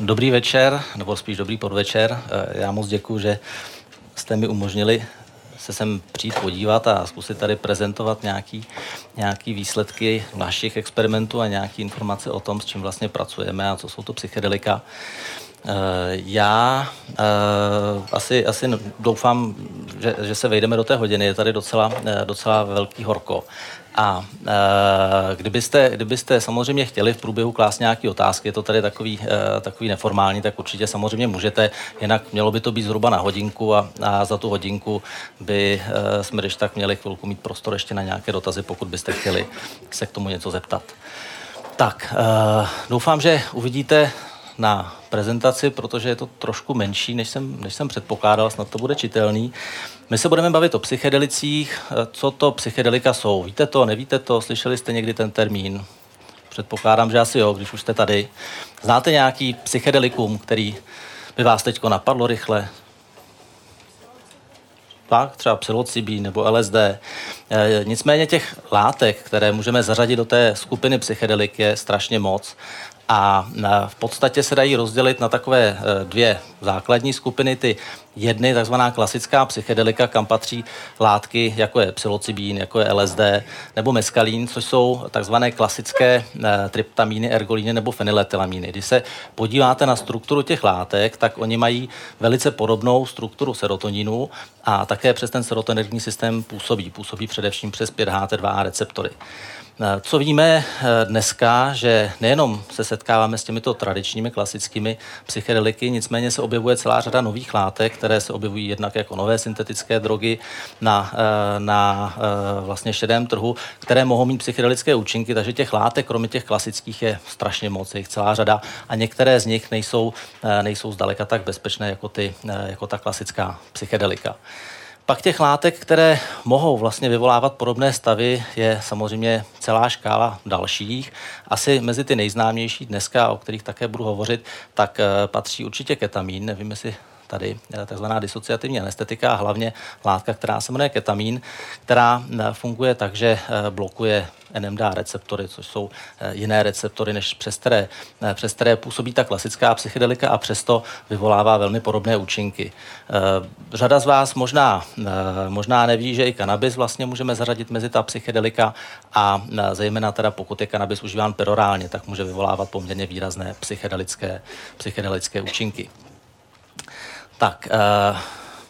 Dobrý večer, nebo spíš dobrý podvečer. Eh, já moc děkuji, že jste mi umožnili se sem přijít podívat a zkusit tady prezentovat nějaký, nějaký výsledky našich experimentů a nějaké informace o tom, s čím vlastně pracujeme a co jsou to psychedelika. Eh, já uh, asi, asi doufám, že, že se vejdeme do té hodiny. Je tady docela, docela velký horko. A e, kdybyste, kdybyste samozřejmě chtěli v průběhu klást nějaké otázky, je to tady takový, e, takový neformální, tak určitě samozřejmě můžete, jinak mělo by to být zhruba na hodinku a, a za tu hodinku by e, jsme když tak měli chvilku mít prostor ještě na nějaké dotazy, pokud byste chtěli se k tomu něco zeptat. Tak, e, doufám, že uvidíte na prezentaci, protože je to trošku menší, než jsem, než jsem předpokládal, snad to bude čitelný. My se budeme bavit o psychedelicích. Co to psychedelika jsou? Víte to, nevíte to? Slyšeli jste někdy ten termín? Předpokládám, že asi jo, když už jste tady. Znáte nějaký psychedelikum, který by vás teď napadlo rychle? tak, třeba psilocybin nebo LSD. E, nicméně těch látek, které můžeme zařadit do té skupiny psychedelik, je strašně moc a v podstatě se dají rozdělit na takové e, dvě základní skupiny. Ty jedny, takzvaná klasická psychedelika, kam patří látky, jako je psilocybín, jako je LSD nebo meskalín, což jsou takzvané klasické e, tryptamíny, ergolíny nebo fenyletylamíny. Když se podíváte na strukturu těch látek, tak oni mají velice podobnou strukturu serotoninu a také přes ten serotonergní systém působí. Působí především přes 5HT2 receptory. Eh, co víme eh, dneska, že nejenom se setkáváme s těmito tradičními klasickými psychedeliky, nicméně se objevuje celá řada nových látek, které se objevují jednak jako nové syntetické drogy na, eh, na vlastně šedém trhu, které mohou mít psychedelické účinky, takže těch látek, kromě těch klasických, je strašně moc, je jich celá řada a některé z nich nejsou, nejsou zdaleka tak bezpečné jako, ty, jako ta klasická psychedelika. Pak těch látek, které mohou vlastně vyvolávat podobné stavy, je samozřejmě celá škála dalších. Asi mezi ty nejznámější dneska, o kterých také budu hovořit, tak eh, patří určitě ketamin. Nevím, jestli tady eh, takzvaná disociativní anestetika a hlavně látka, která se jmenuje ketamin, která eh, funguje tak, že blokuje NMDA receptory, což jsou eh, jiné receptory, než přes které, eh, přes které působí ta klasická psychedelika a přesto vyvolává velmi podobné účinky. Eh, řada z vás možná, možná neví, že i kanabis vlastně můžeme zařadit mezi ta psychedelika a zejména teda pokud je kanabis užíván perorálně, tak může vyvolávat poměrně výrazné psychedelické, psychedelické účinky. Tak,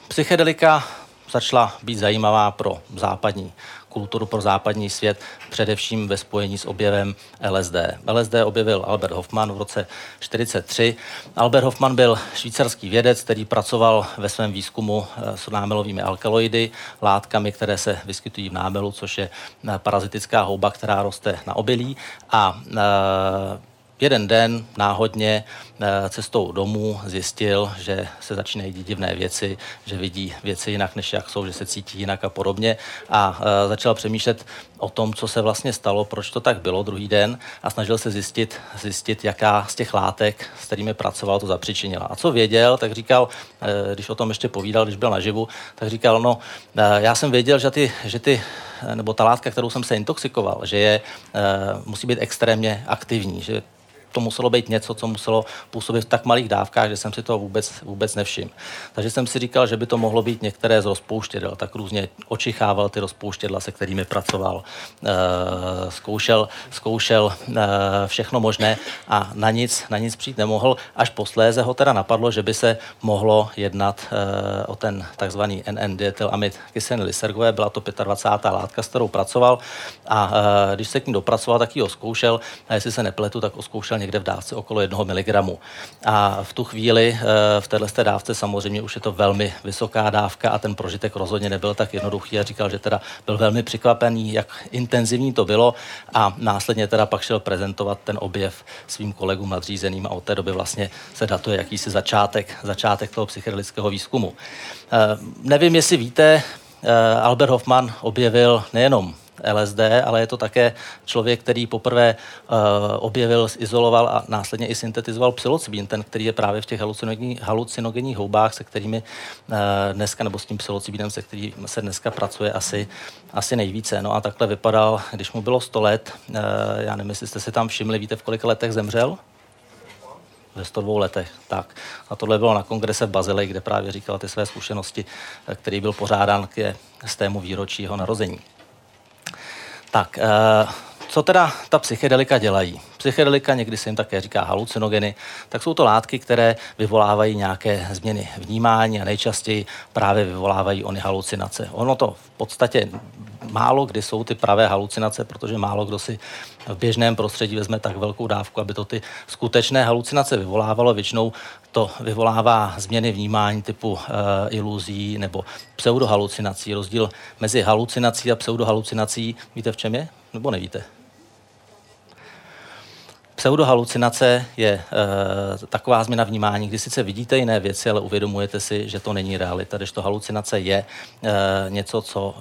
psychedelika začala být zajímavá pro západní kulturu pro západní svět, především ve spojení s objevem LSD. LSD objevil Albert Hoffman v roce 1943. Albert Hoffman byl švýcarský vědec, který pracoval ve svém výzkumu eh, s námelovými alkaloidy, látkami, které se vyskytují v námelu, což je eh, parazitická houba, která roste na obilí. A e, jeden den náhodně eh, cestou domů zjistil, že se začínají dít divné věci, že vidí věci jinak, než jak jsou, že se cítí jinak a podobně. A eh, začal přemýšlet o tom, co se vlastně stalo, proč to tak bylo druhý den a snažil se zjistit, zjistit jaká z těch látek, s kterými pracoval, to zapřičinila. A co věděl, tak říkal, eh, když o tom ještě povídal, když byl naživu, tak říkal, no, já jsem věděl, že ty, že ty nebo ta látka, kterou jsem se intoxikoval, že je, musí být extrémně aktivní, že to muselo být něco, co muselo působit v tak malých dávkách, že jsem si to vůbec, vůbec nevšiml. Takže jsem si říkal, že by to mohlo být některé z rozpouštědel, tak různě očichával ty rozpouštědla, se kterými pracoval, e, zkoušel, zkoušel e, všechno možné a na nic, na nic přijít nemohl. Až posléze ho teda napadlo, že by se mohlo jednat e, o ten takzvaný NN amid kyseliny lysergové, byla to 25. látka, s kterou pracoval a když se k ní dopracoval, tak ji ho zkoušel a jestli se nepletu, tak zkoušel někde v dávce okolo 1 mg. A v tu chvíli eh, v této dávce samozřejmě už je to velmi vysoká dávka a ten prožitek rozhodně nebyl tak jednoduchý a říkal, že teda byl velmi překvapený, jak intenzivní to bylo a následně teda pak šel prezentovat ten objev svým kolegům nadřízeným a od té doby vlastně se datuje jakýsi začátek, začátek toho psychedelického výzkumu. Eh, nevím, jestli víte, eh, Albert Hoffman objevil nejenom LSD, ale je to také člověk, který poprvé uh, objevil, izoloval a následně i syntetizoval psilocybin, ten, který je právě v těch halucinogenních, halucinogenních houbách, se kterými uh, dneska, nebo s tím psilocybinem, se kterým se dneska pracuje asi, asi nejvíce. No a takhle vypadal, když mu bylo 100 let, uh, já nevím, jestli jste si tam všimli, víte, v kolika letech zemřel? ve 102 letech. Tak. A tohle bylo na kongrese v Bazilej, kde právě říkal ty své zkušenosti, který byl pořádán k tému výročí jeho narození. Tak, eh, co teda ta psychedelika dělají? Psychedelika, někdy se jim také říká halucinogeny, tak jsou to látky, které vyvolávají nějaké změny vnímání a nejčastěji právě vyvolávají ony halucinace. Ono to v podstatě málo kdy jsou ty pravé halucinace, protože málo kdo si v běžném prostředí vezme tak velkou dávku, aby to ty skutečné halucinace vyvolávalo. Většinou to vyvolává změny vnímání typu uh, iluzí nebo pseudohalucinací. Rozdíl mezi halucinací a pseudohalucinací, víte v čem je? Nebo nevíte? Pseudohalucinace je e, taková změna vnímání, kdy sice vidíte jiné věci, ale uvědomujete si, že to není realita, když to halucinace je e, něco, co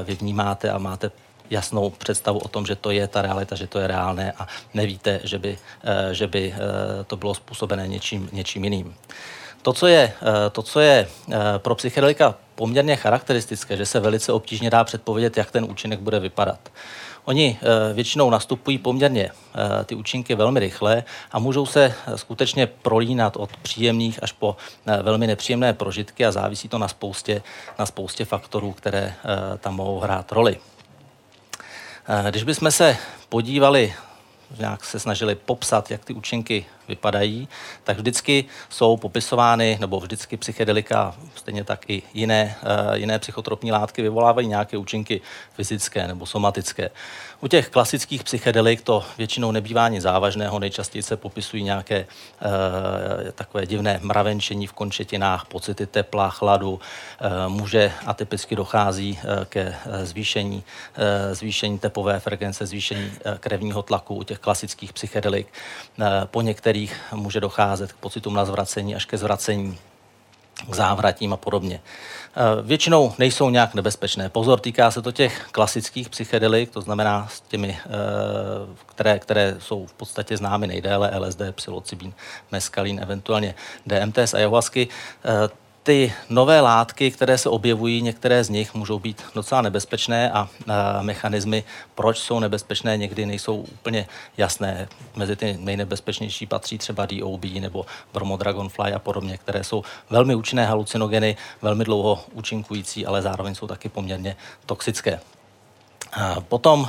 e, vy vnímáte a máte jasnou představu o tom, že to je ta realita, že to je reálné a nevíte, že by, e, že by e, to bylo způsobené něčím, něčím jiným. To, co je, to, co je pro psychedelika poměrně charakteristické, že se velice obtížně dá předpovědět, jak ten účinek bude vypadat. Oni eh, většinou nastupují poměrně eh, ty účinky velmi rychle a můžou se eh, skutečně prolínat od příjemných až po velmi nepříjemné prožitky a závisí to na spoustě, na spoustě faktorů, které tam mohou hrát roli. Když bychom se podívali nějak se snažili popsat, jak ty účinky vypadají, tak vždycky jsou popisovány, nebo vždycky psychedelika, stejně tak i jiné, uh, jiné psychotropní látky vyvolávají nějaké účinky fyzické nebo somatické. U těch klasických psychedelik to většinou nebývá nic závažného, nejčastěji se popisují nějaké uh, takové divné mravenčení v končetinách, pocity tepla, chladu, uh, může atypicky dochází ke zvýšení, zvýšení tepové frekvence, zvýšení krevního tlaku u těch klasických psychedelik. Po některých může docházet k pocitům na zvracení až ke zvracení k závratím a podobně. Eh, většinou nejsou nějak nebezpečné. Pozor, týká se to těch klasických psychedelik, to znamená s těmi, eh, které, které jsou v podstatě známy nejdéle, LSD, psilocybin, meskalín, eventuálně DMT z ayahuasky. Eh, ty nové látky, které se objevují, některé z nich můžou být docela nebezpečné a, mechanismy, proč jsou nebezpečné, někdy nejsou úplně jasné. Mezi ty nejnebezpečnější patří třeba DOB nebo Bromo Dragonfly a podobně, které jsou velmi účinné halucinogeny, velmi dlouho účinkující, ale zároveň jsou taky poměrně toxické. Potom uh,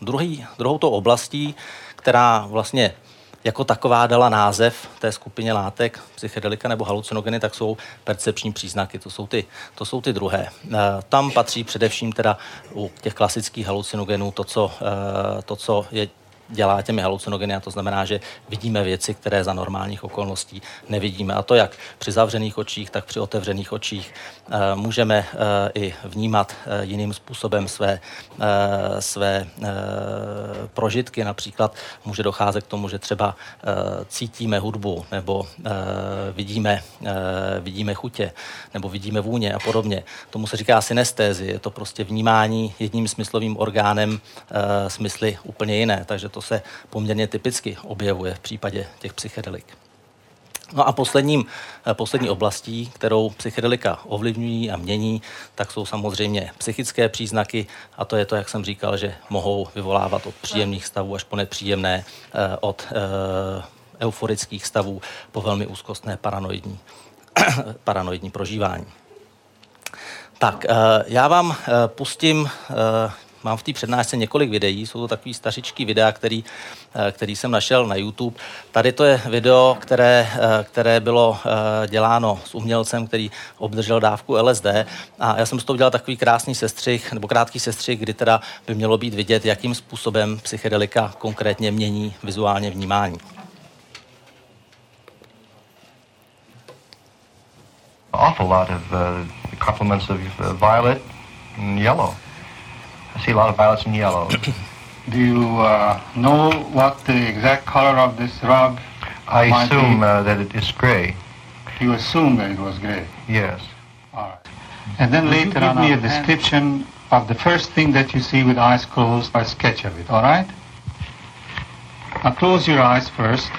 druhý, druhou tou oblastí, která vlastně jako taková dala název té skupině látek, psychedelika nebo halucinogeny, tak jsou percepční příznaky, to jsou ty, to jsou ty druhé. Eh, tam patří především teda u těch klasických halucinogenů to, co, eh, to, co je dělá těmi halucinogeny a to znamená, že vidíme věci, které za normálních okolností nevidíme. A to jak při zavřených očích, tak při otevřených očích. Eh, můžeme eh, i vnímat eh, jiným způsobem své, své prožitky. Například může docházet k tomu, že třeba cítíme hudbu nebo vidíme, vidíme chutě nebo vidíme vůně a podobně. Tomu se říká synestézy. Je to prostě vnímání jedním smyslovým orgánem smysly úplně jiné. Takže to se poměrně typicky objevuje v případě těch psychedelik. No a posledním, eh, poslední oblastí, kterou psychedelika ovlivňují a mění, tak jsou samozřejmě psychické příznaky a to je to, jak jsem říkal, že mohou vyvolávat od příjemných stavů až po nepříjemné, eh, od eh, euforických stavů po velmi úzkostné paranoidní, paranoidní prožívání. Tak, já vám pustím Mám v té přednášce několik videí, jsou to takový stařičký videa, který, eh, který jsem našel na YouTube. Tady to je video, které, eh, které bylo eh, děláno s umělcem, který obdržel dávku LSD a já jsem z toho udělal takový krásný sestřih, nebo krátký sestřih, kdy teda by mělo být vidět, jakým způsobem psychedelika konkrétně mění vizuálně vnímání. awful lot of uh, compliments of uh, violet and yellow. See a lot of violets and yellow. Do you uh, know what the exact color of this rug I assume uh, that it is gray. You assume that it was gray? Yes. All right. And then Will later give on me a description of the first thing that you see with eyes closed, a sketch of it, all right? Now close your eyes first.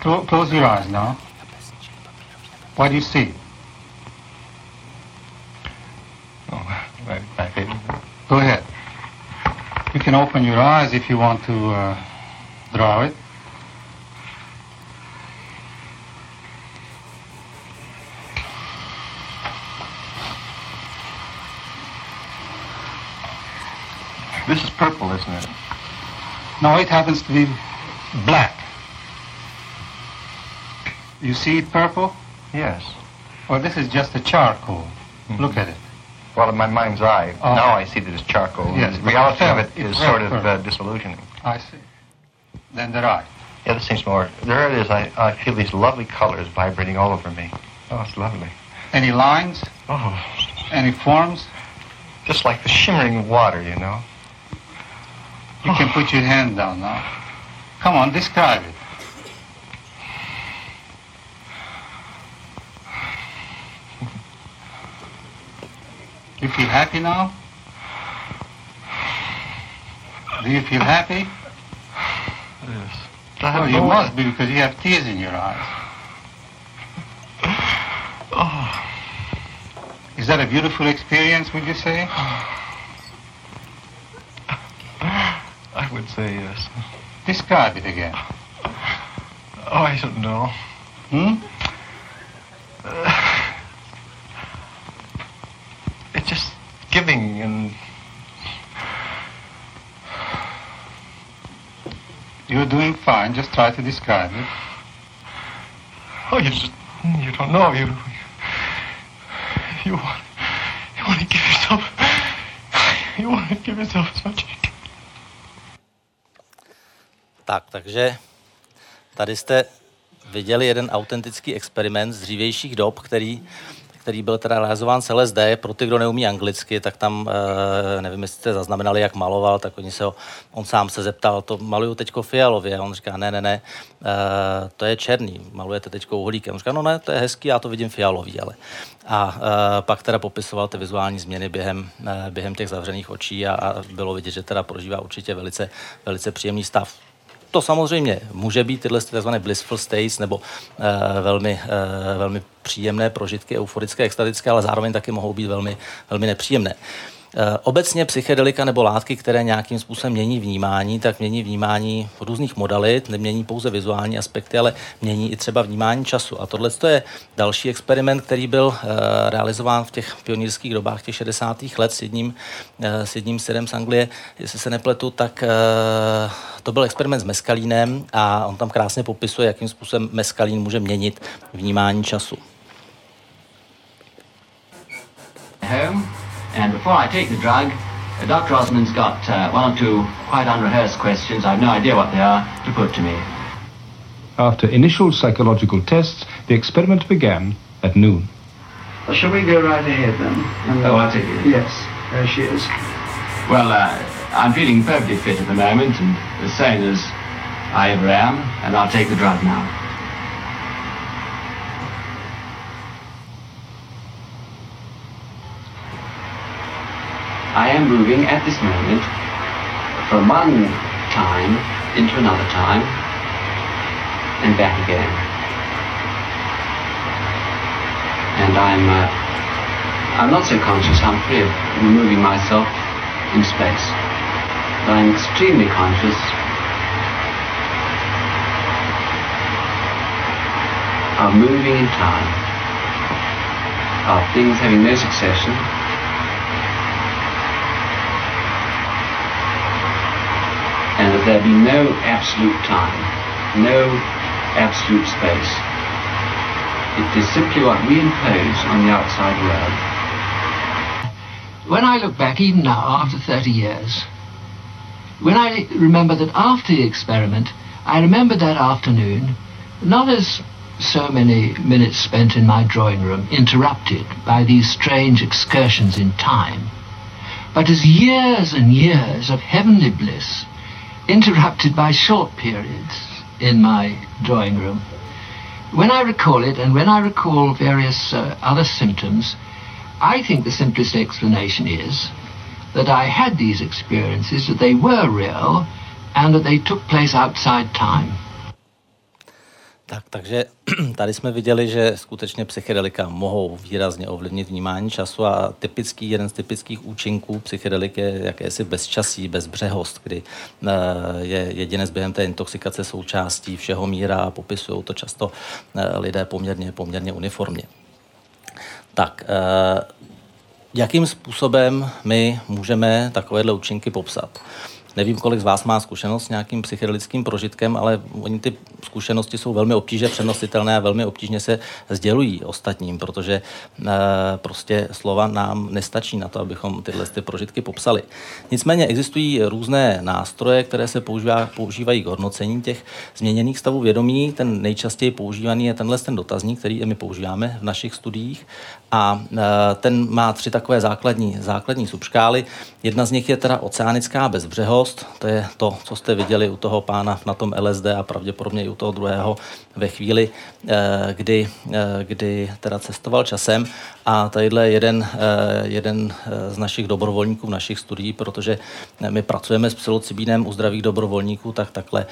Clo close your eyes now. What do you see? Oh, I, I, Go ahead. You can open your eyes if you want to uh, draw it. This is purple, isn't it? No, it happens to be black. You see it purple? Yes. Well, this is just a charcoal. Mm -hmm. Look at it. Well, in my mind's eye, Oh. now I see that it's charcoal. Yes, the reality of it's sort of uh, disillusioning. I see. Then the right. Yeah, this seems more. There it is. I, I feel these lovely colors vibrating all over me. Oh, it's lovely. Any lines? Oh, Any forms? just like the shimmering water, you know. You can put your hand down now. Come on, describe it. Do you feel happy now? Do you feel happy? Yes. Well, you must be because you have tears in your eyes. Oh, Is that a beautiful experience, would you say? I would say yes. Describe it again. Oh, I don't know. Hmm? You're doing fine. Just try to describe it. oh, you just you don't know you you want you want to give yourself you want to give yourself as much. Tak, takže tady jste viděli jeden autentický experiment z dřívějších dob, který, který byl teda realizován z LSD. Pro ty, kdo neumí anglicky, tak tam, eh, nevím, jestli jste zaznamenali, jak maloval, tak oni se ho, on sám se zeptal, to maluju teďko fialově. A on říká, ne, ne, ne, eh, to je černý, malujete teďko uhlíkem. On říká, no ne, to je hezký, já to vidím fialový, ale. A eh, pak teda popisoval ty vizuální změny během, během těch zavřených očí a, a bylo vidět, že teda prožívá určitě velice, velice příjemný stav to samozřejmě může být tyhle tzv. blissful states nebo uh, velmi, uh, velmi příjemné prožitky, euforické, extatické, ale zároveň taky mohou být velmi, velmi nepříjemné. Eh, Obecně psychedelika nebo látky, které nějakým způsobem mění vnímání, tak mění vnímání různých modalit, nemění pouze vizuální aspekty, ale mění i třeba vnímání času. A tohle je další experiment, který byl eh, realizován v těch pionýrských dobách těch 60. let s jedním, eh, s jedním syrem z Anglie. Jestli se nepletu, tak to byl experiment s meskalínem a on tam krásně popisuje, jakým způsobem meskalín může měnit vnímání času. And before I take the drug, uh, Dr. Osmond's got uh, one or two quite unrehearsed questions, I've no idea what they are, to put to me. After initial psychological tests, the experiment began at noon. Well, shall we go right ahead then? And, Oh, I'll take it. Yes, there she is. Well, uh, I'm feeling perfectly fit at the moment, and as sane as I ever am, and I'll take the drug now. I am moving at this moment from one time into another time and back again. And I'm, uh, I'm not so conscious, I'm free of moving myself in space. But I'm extremely conscious of moving in time, of things having no succession, be no absolute time, no absolute space. It is simply what we impose on the outside world. When I look back, even now, after 30 years, when I remember that after the experiment, I remember that afternoon, not as so many minutes spent in my drawing room, interrupted by these strange excursions in time, but as years and years of heavenly bliss, interrupted by short periods in my drawing room. When I recall it, and when I recall various uh, other symptoms, I think the simplest explanation is that I had these experiences, that they were real, and that they took place outside time. Tak, takže tady jsme viděli, že skutečně psychedelika mohou výrazně ovlivnit vnímání času a typický, jeden z typických účinků psychedelik je jakési bezčasí, bezbřehost, kdy eh, je jedinec během té intoxikace součástí všeho míra a popisují to často eh, lidé poměrně, poměrně uniformně. Tak, eh, jakým způsobem my můžeme takovéhle účinky popsat. Nevím, kolik z vás má zkušenost s nějakým psychedelickým prožitkem, ale oni ty zkušenosti jsou velmi obtížně přenositelné a velmi obtížně se sdělují ostatním, protože e, prostě slova nám nestačí na to, abychom tyhle ty prožitky popsali. Nicméně existují různé nástroje, které se používá, používají k hodnocení těch změněných stavů vědomí. Ten nejčastěji používaný je tenhle ten dotazník, který my používáme v našich studiích a e, ten má tři takové základní, základní subškály. Jedna z nich je teda oceánická bezbřehost, to je to, co jste viděli u toho pána na tom LSD a pravděpodobně i u toho druhého ve chvíli, e, kdy, e, kdy teda cestoval časem. A tadyhle jeden, jeden z našich dobrovolníků našich studií, protože my pracujeme s psilocybínem u zdravých dobrovolníků, tak takhle,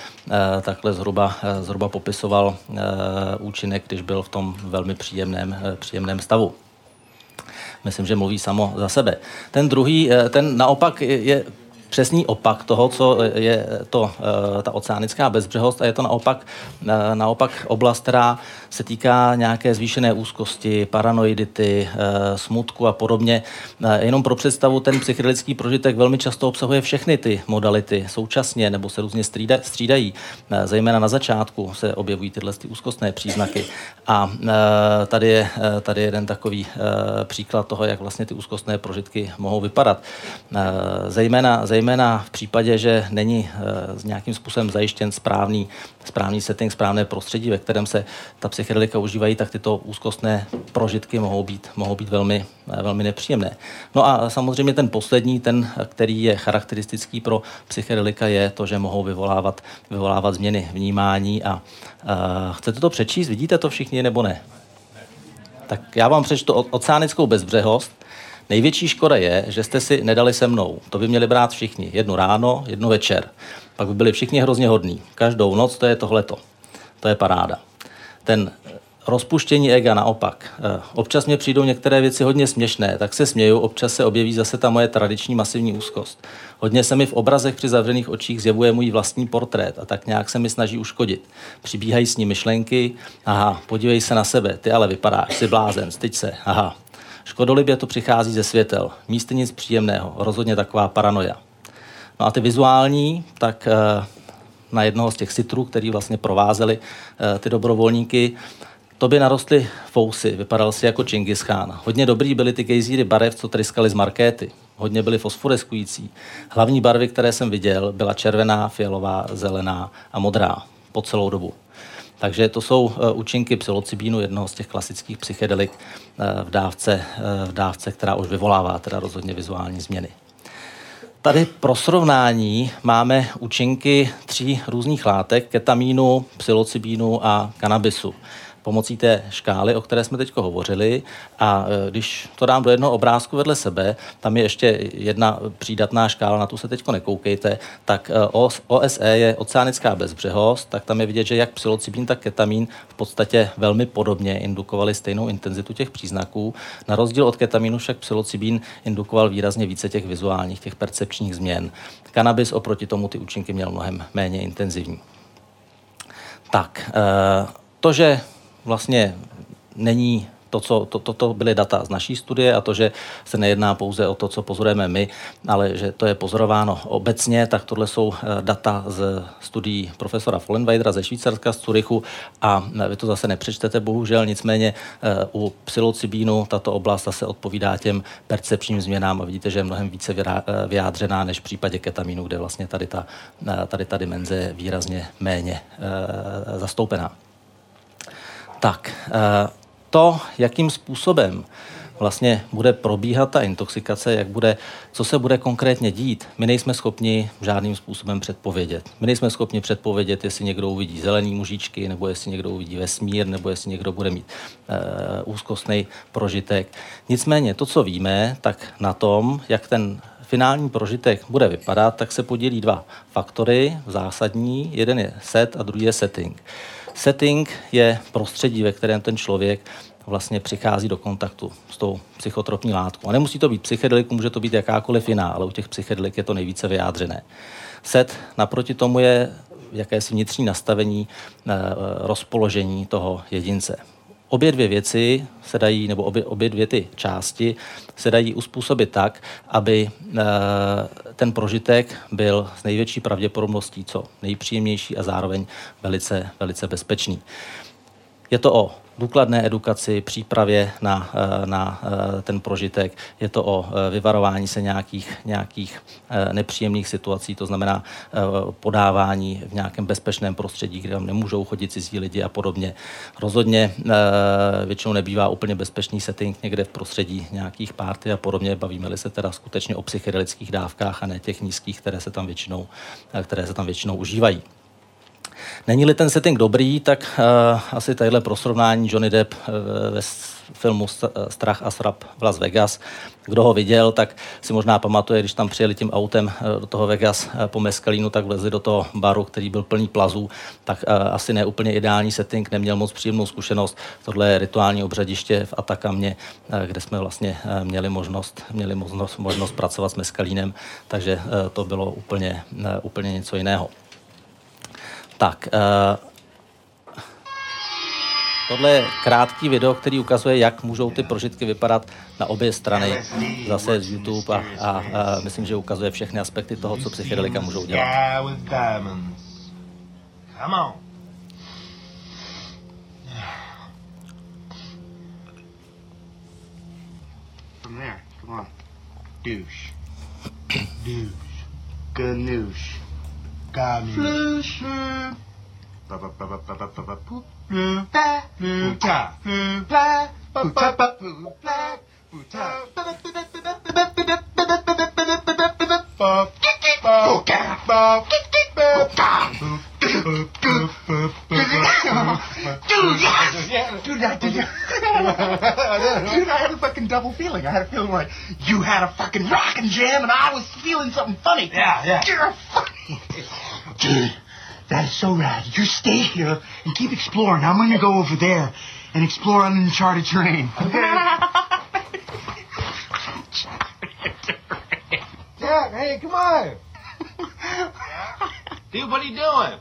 takhle zhruba, zhruba popisoval účinek, když byl v tom velmi příjemném, příjemném stavu myslím, že mluví samo za sebe. Ten druhý, eh, ten naopak je přesný opak toho, co je to, eh, ta oceánická bezbřehost a je to naopak, eh, naopak oblast, která se týká nějaké zvýšené úzkosti, paranoidity, smutku a podobně. Jenom pro představu, ten psychedelický prožitek velmi často obsahuje všechny ty modality současně nebo se různě střídají. Zejména na začátku se objevují tyhle ty úzkostné příznaky. A tady je, tady je jeden takový příklad toho, jak vlastně ty úzkostné prožitky mohou vypadat. Zejména, zejména v případě, že není s eh, nějakým způsobem zajištěn správný, správný setting, správné prostředí, ve kterém se ta psychedelika užívají, tak tyto úzkostné prožitky mohou být, mohou být velmi, velmi nepříjemné. No a samozřejmě ten poslední, ten, který je charakteristický pro psychedelika, je to, že mohou vyvolávat, vyvolávat změny vnímání a uh, chcete to přečíst, vidíte to všichni nebo ne? Tak já vám přečtu oceánickou bezbřehost, Největší škoda je, že jste si nedali se mnou. To by měli brát všichni. Jednu ráno, jednu večer. Pak by byli všichni hrozně hodní. Každou noc to je tohleto. To je paráda. Ten rozpuštění ega naopak. Eh, občas mě přijdou některé věci hodně směšné, tak se směju, občas se objeví zase ta moje tradiční masivní úzkost. Hodně se mi v obrazech při zavřených očích zjevuje můj vlastní portrét a tak nějak se mi snaží uškodit. Přibíhají s ní myšlenky, aha, podívej se na sebe, ty ale vypadáš, jsi blázen, styď se, aha, Škodolibě to přichází ze světel. Místy nic příjemného, rozhodně taková paranoja. No a ty vizuální, tak eh, na jednoho z těch citrů, který vlastně provázeli eh, ty dobrovolníky, to by narostly fousy, vypadal si jako Čingis Khan. Hodně dobrý byly ty gejzíry barev, co tryskaly z markéty. Hodně byly fosforeskující. Hlavní barvy, které jsem viděl, byla červená, fialová, zelená a modrá po celou dobu. Takže to jsou eh, účinky psilocybínu, jednoho z těch klasických psychedelik eh, v dávce, v dávce, která už vyvolává teda rozhodně vizuální změny. Tady pro srovnání máme účinky tří různých látek, ketamínu, psilocybínu a kanabisu pomocí té škály, o které jsme teď hovořili. A e, když to dám do jednoho obrázku vedle sebe, tam je ještě jedna přídatná škála, na tu se teď nekoukejte, tak e, OSE je oceánická bezbřehost, tak tam je vidět, že jak psilocybin, tak ketamín v podstatě velmi podobně indukovali stejnou intenzitu těch příznaků. Na rozdíl od ketamínu však psilocybin indukoval výrazně více těch vizuálních, těch percepčních změn. Kanabis oproti tomu ty účinky měl mnohem méně intenzivní. Tak, e, to, že vlastně není to, co, to, to, to byly data z naší studie a to, že se nejedná pouze o to, co pozorujeme my, ale že to je pozorováno obecně, tak tohle jsou eh, data z studií profesora Follenweidera ze Švýcarska, z Curychu a eh, vy to zase nepřečtete, bohužel, nicméně eh, u psilocybínu tato oblast zase odpovídá těm percepčním změnám a vidíte, že je mnohem více vyjádřená než v případě ketamínu, kde vlastně tady ta, tady ta dimenze je výrazně méně zastoupená. Tak, eh, to, jakým způsobem vlastně bude probíhat ta intoxikace, jak bude, co se bude konkrétně dít, my nejsme schopni žádným způsobem předpovědět. My nejsme schopni předpovědět, jestli někdo uvidí zelený mužičky, nebo jestli někdo uvidí vesmír, nebo jestli někdo bude mít e, úzkostný prožitek. Nicméně to, co víme, tak na tom, jak ten finální prožitek bude vypadat, tak se podělí dva faktory zásadní. Jeden je set a druhý je setting. Setting je prostředí, ve kterém ten člověk vlastně přichází do kontaktu s tou psychotropní látkou. A nemusí to být psychedelik, může to být jakákoliv jiná, ale u těch psychedelik je to nejvíce vyjádřené. Set naproti tomu je jakési vnitřní nastavení, eh, rozpoložení toho jedince. Obě dvě věci se dají, nebo obě, obě dvě ty části se dají uspůsobit tak, aby e, ten prožitek byl s největší pravděpodobností co nejpříjemnější a zároveň velice, velice bezpečný. Je to o důkladné edukaci, přípravě na, eh, na eh, ten prožitek. Je to o eh, vyvarování se nějakých, nějakých nepříjemných situací, to znamená podávání v nějakém bezpečném prostředí, kde tam nemůžou chodit cizí lidi a podobně. Rozhodně většinou nebývá úplně bezpečný setting někde v prostředí nějakých párty a podobně. Bavíme-li se teda skutečně o psychedelických dávkách a ne těch nízkých, které se tam většinou, které se tam většinou užívají. Není-li ten setting dobrý, tak uh, asi tadyhle pro srovnání Johnny Depp uh, ve filmu Strach a srap v Las Vegas. Kdo ho viděl, tak si možná pamatuje, když tam přijeli tím autem do toho Vegas po Meskalínu, tak vlezli do toho baru, který byl plný plazů, tak uh, asi ne úplně ideální setting, neměl moc příjemnou zkušenost. Tohle je rituální obřadiště v Atakamě, uh, kde jsme vlastně uh, měli možnost, měli možnost, možnost pracovat s Meskalínem, takže to bylo úplně, úplně něco jiného. Tak, uh, tohle je krátký video, který ukazuje, jak můžou ty prožitky vypadat na obě strany, zase z YouTube a, a, a myslím, že ukazuje všechny aspekty toho, co psychedelika můžou dělat. Come on. From there, come on. Douche. Douche. Good. Dude, yes! Dude, I did. Dude, I had a fucking double feeling. I had a feeling like you had a fucking rockin' jam and I was feeling something funny. Yeah, yeah. You're funny. Dude, that is so rad. You stay here and keep exploring. I'm gonna go over there and explore on an uncharted terrain. Okay? Jack, hey, come on. Dude, what are you doing?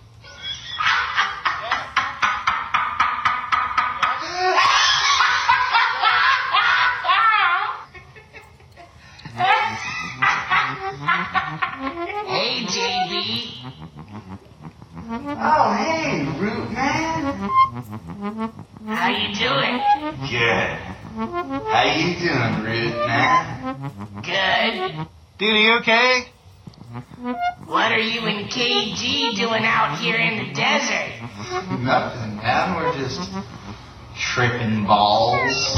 Hey, JB. Oh, hey, Root Man. How you doing? Good. How you doing, Root Man? Good. Dude, are you okay? What are you and KG doing out here in the desert? Nothing, man. We're just tripping balls.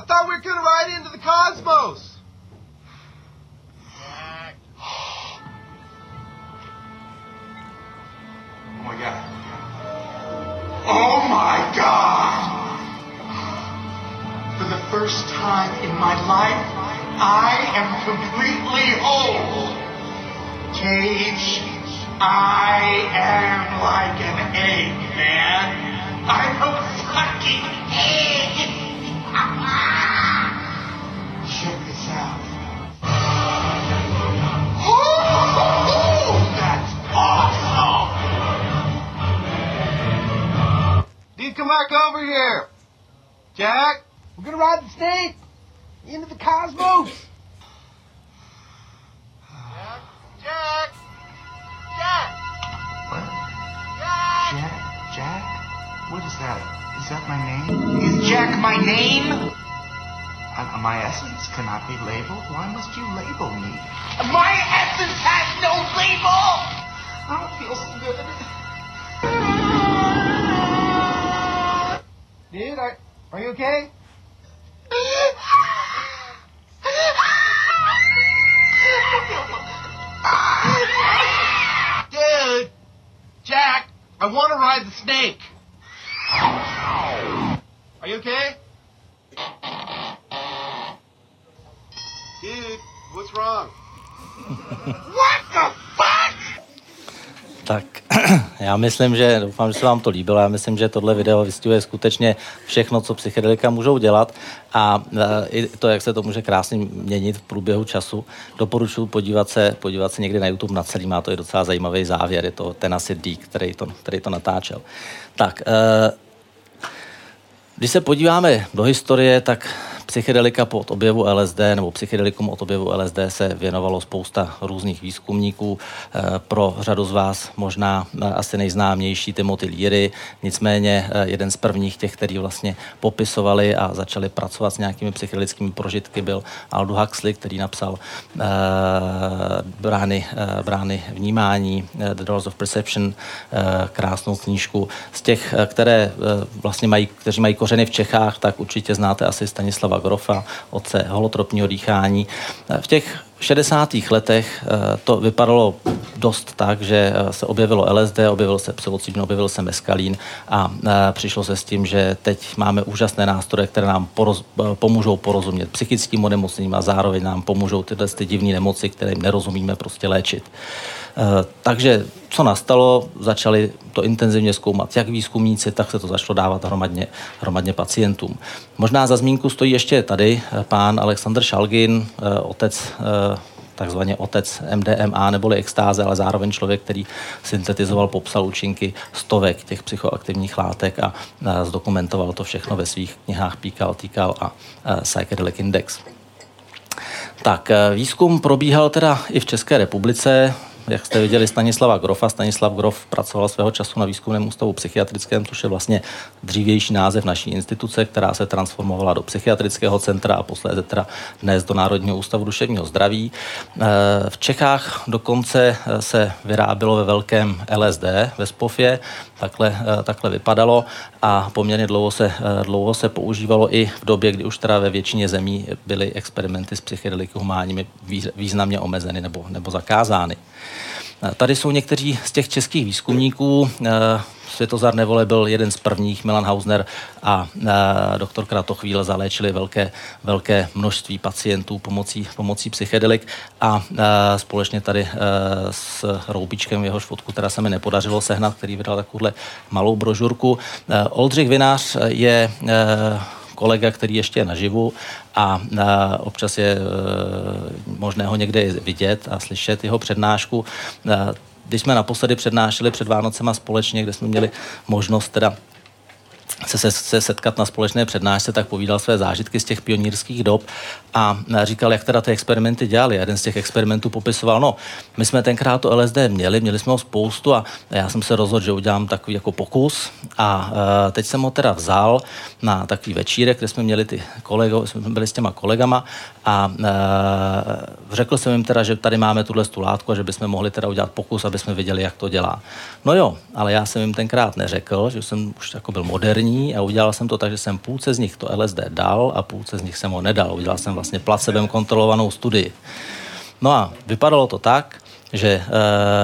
Thought we were going to ride into the cosmos. Oh my god. Oh my god! For the first time in my life, I am completely whole. Cage, I am like an egg, man. I'm a fucking egg! Check this out. Oh, oh, oh, that's awesome! Dude, come back over here! Jack, we're gonna ride the snake into the cosmos! Jack? Jack! Jack! What? Jack! Jack? Jack? What is that? Is that my name? Is Jack my name? My essence cannot be labeled. Why must you label me? My essence has no label! I don't feel so good. Dude, are, are you okay? Dude! Jack, I want to ride the snake. Are you okay? Dude, what's wrong? What the fuck? Tak, Já myslím, že doufám, že se vám to líbilo. Já myslím, že tohle video vystihuje skutečně všechno, co psychedelika můžou dělat a e, i to, jak se to může krásně měnit v průběhu času. Doporučuji podívat se, podívat se někdy na YouTube na celý, má to i docela zajímavý závěr. Je to ten asi D, který to, který to natáčel. Tak, e, když se podíváme do historie, tak Psychedelika po objevu LSD nebo psychedelikum od objevu LSD se věnovalo spousta různých výzkumníků. Eh, pro řadu z vás možná eh, asi nejznámější Timothy Leary, nicméně eh, jeden z prvních těch, který vlastně popisovali a začali pracovat s nějakými psychedelickými prožitky, byl Aldo Huxley, který napsal brány, brány vnímání, The Doors of Perception, krásnou knížku. Z těch, které vlastně mají, kteří mají kořeny v Čechách, tak určitě znáte asi Stanislava Grofa, otce holotropního dýchání. V těch 60. letech eh, to vypadalo dost tak, že eh, se objevilo LSD, objevil se psilocybin, objevil se meskalín a eh, přišlo se s tím, že teď máme úžasné nástroje, které nám poroz, pomůžou porozumět psychickým onemocněním a zároveň nám pomůžou tyhle ty divné nemoci, kterým nerozumíme prostě léčit. Takže co nastalo, začali to intenzivně zkoumat jak výzkumníci, tak se to začalo dávat hromadně, hromadně pacientům. Možná za zmínku stojí ještě tady pán Alexander Šalgin, otec takzvaně otec MDMA neboli extáze, ale zároveň člověk, který syntetizoval, popsal účinky stovek těch psychoaktivních látek a, zdokumentoval to všechno ve svých knihách Píkal, Týkal a, a Psychedelic Index. Tak, výzkum probíhal teda i v České republice jak jste viděli Stanislava Grofa. Stanislav Grof pracoval svého času na výzkumném ústavu psychiatrickém, což je vlastně dřívější název naší instituce, která se transformovala do psychiatrického centra a posléze teda dnes do Národního ústavu duševního zdraví. Eh, v Čechách dokonce eh, se vyrábělo ve velkém LSD ve Spofě, takhle, eh, takhle vypadalo a poměrně dlouho se, dlouho se používalo i v době, kdy už teda ve většině zemí byly experimenty s psychedeliky humánními významně omezeny nebo, nebo zakázány. Tady jsou někteří z těch českých výzkumníků. Eh, Světozar Nevole byl jeden z prvních, Milan Hausner a eh, doktor Kratochvíl zaléčili velké, velké množství pacientů pomocí, pomocí psychedelik a eh, společně tady s Roubičkem, jehož fotku teda se mi nepodařilo sehnat, který vydal takovouhle malou brožurku. Oldřich Vinář je kolega, který ještě je naživu a občas je e, možné ho někde vidět a slyšet jeho přednášku. E, když jsme naposledy přednášeli před Vánocema společně, kde jsme měli možnost teda se, se, se setkat na společné přednášce, tak povídal své zážitky z těch pionýrských dob a říkal, jak teda ty experimenty dělali. Jeden z těch experimentů popisoval, no, my jsme tenkrát to LSD měli, měli jsme ho spoustu a já jsem se rozhodl, že udělám takový jako pokus a uh, teď jsem ho teda vzal na takový večírek, kde jsme měli ty kolego, jsme byli s těma kolegama a uh, řekl jsem jim teda, že tady máme tuhle tu látku a že bychom mohli teda udělat pokus, aby jsme viděli, jak to dělá. No jo, ale já jsem jim tenkrát neřekl, že jsem už jako byl moderní a udělal jsem to tak, že jsem půlce z nich to LSD dal a půlce z nich jsem ho nedal. Udělal jsem vlastně placebem kontrolovanou studii. No a vypadalo to tak, že e,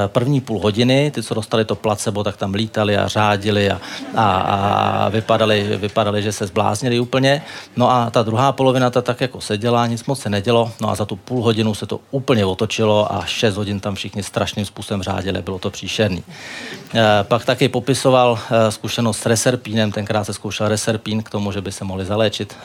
první půl hodiny, ty, co dostali to placebo, tak tam lítali a řádili a, a, a vypadali, vypadali, že se zbláznili úplně. No a ta druhá polovina ta tak jako seděla, nic moc se nedělo. No a za tu půl hodinu se to úplně otočilo a šest hodin tam všichni strašným způsobem řádili, bylo to příšerný. E, pak taky popisoval e, zkušenost s reserpínem, tenkrát se zkoušel reserpín k tomu, že by se mohli zaléčit,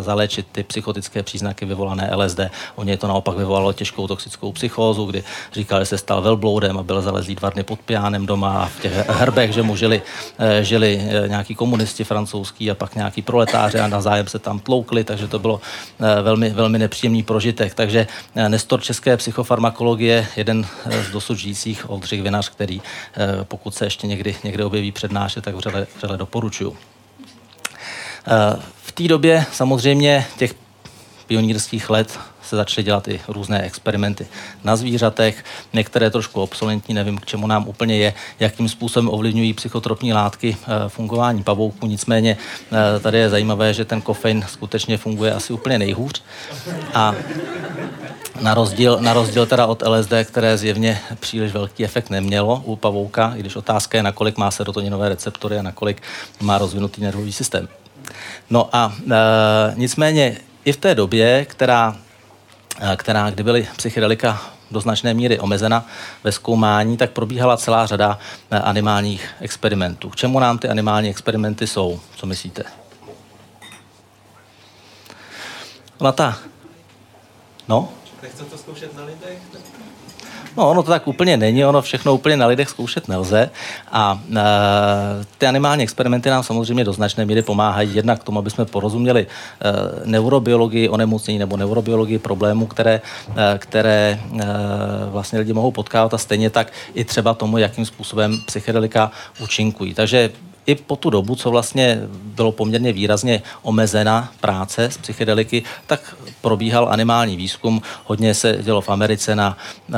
zaléčit ty psychotické příznaky vyvolané LSD. U něj to naopak vyvolalo těžkou toxickou psychózu, kdy říkal, se stal velbloudem a byl zalezlý dva dny pod pijánem doma a v těch herbech, že mu žili, eh, žili eh, nějaký komunisti francouzský a pak nějaký proletáři a na zájem se tam tloukli, takže to bylo eh, velmi, velmi nepříjemný prožitek. Takže Nestor české psychofarmakologie, jeden z dosud žijících Oldřich Vinař, který pokud se ještě někdy, někdy objeví přednášet, tak vřele, vřele doporučuju. V té době samozřejmě těch pionýrských let se začaly dělat i různé experimenty na zvířatech, některé trošku obsolentní, nevím, k čemu nám úplně je, jakým způsobem ovlivňují psychotropní látky eh, fungování pavouků. Nicméně eh, tady je zajímavé, že ten kofein skutečně funguje asi úplně nejhůř. A na rozdíl, na rozdíl teda od LSD, které zjevně příliš velký efekt nemělo u pavouka, i když otázka je, nakolik má serotoninové receptory a nakolik má rozvinutý nervový systém. No a e, nicméně i v té době, která která, kdy byly psychedelika do značné míry omezena ve zkoumání, tak probíhala celá řada animálních experimentů. K čemu nám ty animální experimenty jsou? Co myslíte? Ona ta... No? Nechce to zkoušet na lidech? No, ono to tak úplně není, ono všechno úplně na lidech zkoušet nelze. A e, ty animální experimenty nám samozřejmě do značné míry pomáhají jednak k tomu, aby jsme porozuměli e, neurobiologii onemocnění nebo neurobiologii problémů, které, e, které e, vlastně lidi mohou potkávat a stejně tak i třeba tomu, jakým způsobem psychedelika účinkují. Takže i po tu dobu, co vlastně bylo poměrně výrazně omezena práce s psychedeliky, tak probíhal animální výzkum. Hodně se dělo v Americe na uh,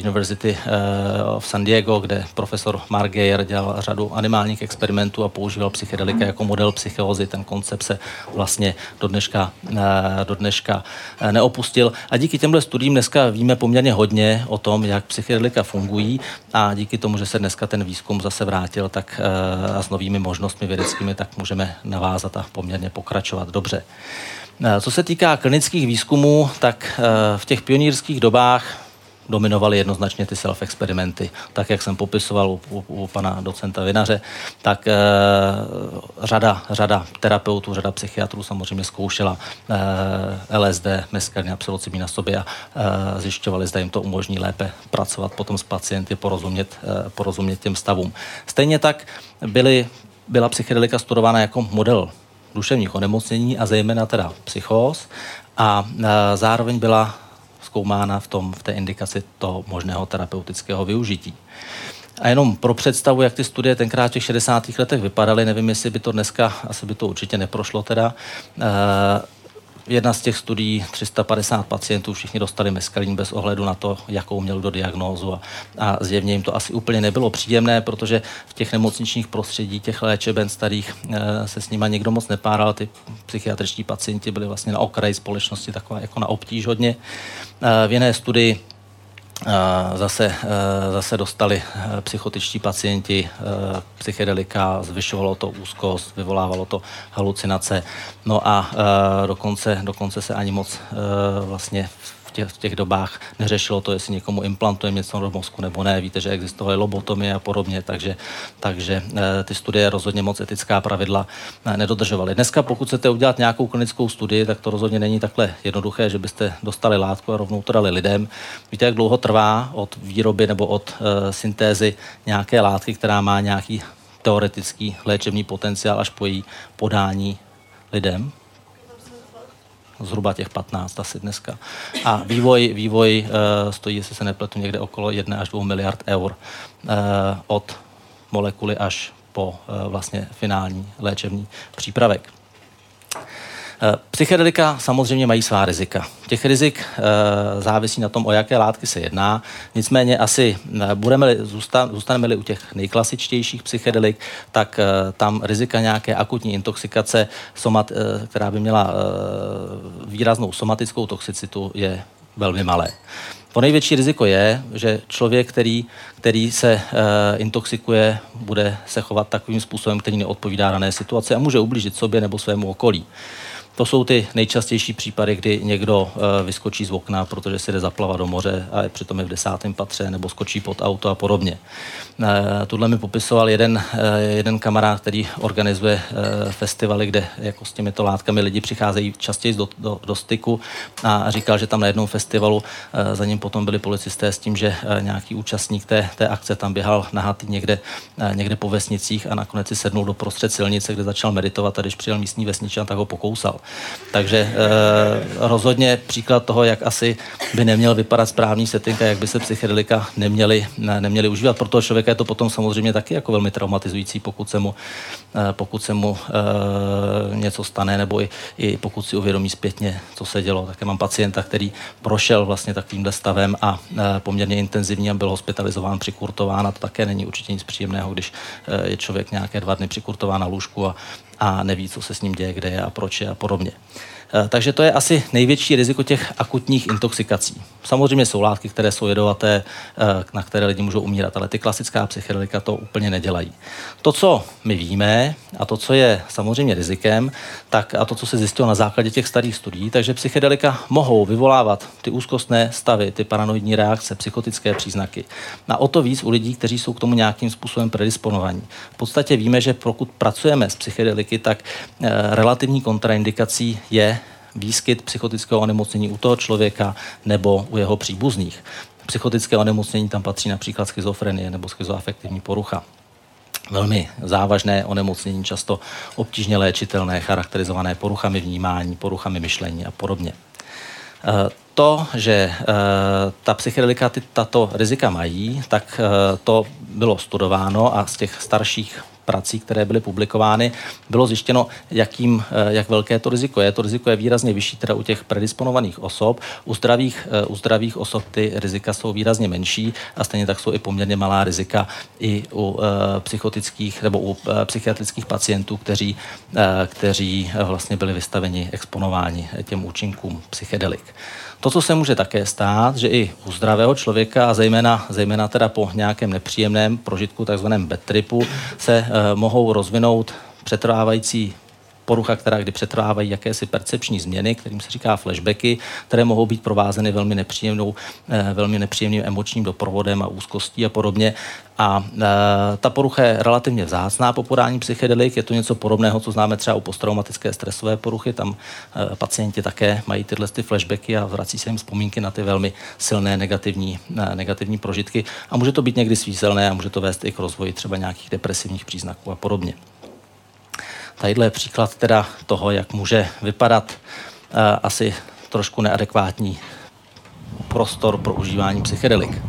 University uh, of San Diego, kde profesor Mark Geyer dělal řadu animálních experimentů a používal psychedelika jako model psychózy. Ten koncept se vlastně do dneška, uh, do dneška neopustil. A díky těmhle studiím dneska víme poměrně hodně o tom, jak psychedelika fungují a díky tomu, že se dneska ten výzkum zase vrátil, tak uh, s novými možnostmi vědeckými, tak můžeme navázat a poměrně pokračovat dobře. Eh, co se týká klinických výzkumů, tak eh, v těch pionýrských dobách dominovaly jednoznačně ty self-experimenty. Tak, jak jsem popisoval u, u, u pana docenta Vinaře, tak e, řada, řada terapeutů, řada psychiatrů samozřejmě zkoušela e, LSD, meskalin a na sobě a e, zjišťovali, zda jim to umožní lépe pracovat potom s pacienty, porozumět, e, porozumět těm stavům. Stejně tak byly, byla psychedelika studována jako model duševních onemocnění a zejména teda psychóz a e, zároveň byla zkoumána v, tom, v té indikaci toho možného terapeutického využití. A jenom pro představu, jak ty studie tenkrát v těch 60. letech vypadaly, nevím, jestli by to dneska, asi by to určitě neprošlo teda, Jedna z těch studií, 350 pacientů, všichni dostali meskalín bez ohledu na to, jakou měl do diagnózu a, a zjevně jim to asi úplně nebylo příjemné, protože v těch nemocničních prostředí, těch léčeben starých e, se s nima někdo moc nepáral, ty psychiatričtí pacienti byli vlastně na okraji společnosti, taková jako na obtíž hodně. E, v jiné studii Zase, zase dostali psychotičtí pacienti psychedelika, zvyšovalo to úzkost, vyvolávalo to halucinace. No a dokonce, dokonce se ani moc vlastně těch, v těch dobách neřešilo to, jestli někomu implantujeme něco do mozku nebo ne. Víte, že existovaly lobotomie a podobně, takže, takže eh, ty studie rozhodně moc etická pravidla eh, nedodržovaly. Dneska, pokud chcete udělat nějakou klinickou studii, tak to rozhodně není takhle jednoduché, že byste dostali látku a rovnou to dali lidem. Víte, jak dlouho trvá od výroby nebo od uh, syntézy nějaké látky, která má nějaký teoretický léčebný potenciál až po její podání lidem? Zhruba těch 15 asi dneska. A vývoj, vývoj uh, stojí, jestli se nepletu, někde okolo 1 až 2 miliard eur uh, od molekuly až po uh, vlastně finální léčebný přípravek. Eh, psychedelika samozřejmě mají svá rizika. Těch rizik e, závisí na tom, o jaké látky se jedná. Nicméně asi eh, budeme zůstaneme-li u těch nejklasičtějších psychedelik, tak tam rizika nějaké akutní intoxikace, somat, která by měla výraznou somatickou toxicitu, je velmi malé. To největší riziko je, že člověk, který, který se e, intoxikuje, bude se chovat takovým způsobem, který neodpovídá dané situaci a může ublížit sobě nebo svému okolí. To jsou ty nejčastější případy, kdy někdo eh, vyskočí z okna, protože si jde zaplavat do moře a je přitom je v desátém patře, nebo skočí pod auto a podobně. Eh, Tuhle mi popisoval jeden, eh, jeden kamarád, který organizuje festivaly, kde jako s těmito látkami lidi přicházejí častěji do, do, do styku a říkal, že tam na jednom festivalu za ním potom byli policisté s tím, že nějaký účastník té, té akce tam běhal nahatý někde, někde po vesnicích a nakonec si sednul do prostřed silnice, kde začal meditovat a když přijel místní vesničan, tak ho pokousal. Takže e, rozhodně příklad toho, jak asi by neměl vypadat správný setting a jak by se psychedelika neměli, ne, neměli užívat. Pro toho člověka je to potom samozřejmě taky jako velmi traumatizující, pokud se mu, e, pokud se mu e, něco stane, nebo i, i pokud si uvědomí zpětně, co se dělo. Také mám pacienta, který prošel vlastně takovýmhle stavem a e, poměrně intenzivně byl hospitalizován, přikurtován a to také není určitě nic příjemného, když e, je člověk nějaké dva dny přikurtován na lůžku a a neví, co se s ním děje, kde je a proč je a podobně. Eh, takže to je asi největší riziko těch akutních intoxikací. Samozřejmě jsou látky, které jsou jedovaté, eh, na které lidi můžou umírat, ale ty klasická psychedelika to úplně nedělají. To, co my víme a to, co je samozřejmě rizikem, tak a to, co se zjistilo na základě těch starých studií, takže psychedelika mohou vyvolávat ty úzkostné stavy, ty paranoidní reakce, psychotické příznaky. A o to víc u lidí, kteří jsou k tomu nějakým způsobem predisponovaní. V podstatě víme, že pokud pracujeme s psychedeliky, tak eh, relativní kontraindikací je výskyt psychotického onemocnění u toho člověka nebo u jeho příbuzných. Psychotické onemocnění tam patří například schizofrenie nebo schizoafektivní porucha. Velmi závažné onemocnění, často obtížně léčitelné, charakterizované poruchami vnímání, poruchami myšlení a podobně. Eh, to, že eh, ta psychedelika tato rizika mají, tak eh, to bylo studováno a z těch starších prací, které byly publikovány, bylo zjištěno, jakým, eh, jak velké to riziko je. To riziko je výrazně vyšší teda u těch predisponovaných osob. U zdravých, eh, u zdravých osob ty rizika jsou výrazně menší a stejně tak jsou i poměrně malá rizika i u eh, psychotických nebo u psychiatrických pacientů, kteří, kteří vlastně byli vystaveni exponováni těm účinkům psychedelik. To, co se může také stát, že i u zdravého člověka, a zejména, zejména teda po nějakém nepříjemném prožitku, takzvaném bad tripu, se mohou rozvinout přetrvávající porucha, která kdy přetrvávají jakési percepční změny, kterým se říká flashbacky, které mohou být provázeny velmi nepříjemnou, eh, velmi nepříjemným emočním doprovodem a úzkostí a podobně. A e, ta porucha je relativně vzácná po podání psychedelik. Je to něco podobného, co známe třeba u posttraumatické stresové poruchy. Tam e, pacienti také mají tyhle ty flashbacky a vrací se jim vzpomínky na ty velmi silné negativní, e, negativní prožitky. A může to být někdy svízelné a může to vést i k rozvoji třeba nějakých depresivních příznaků a podobně. Tadyhle je příklad teda toho, jak může vypadat uh, asi trošku neadekvátní prostor pro užívání psychedelik.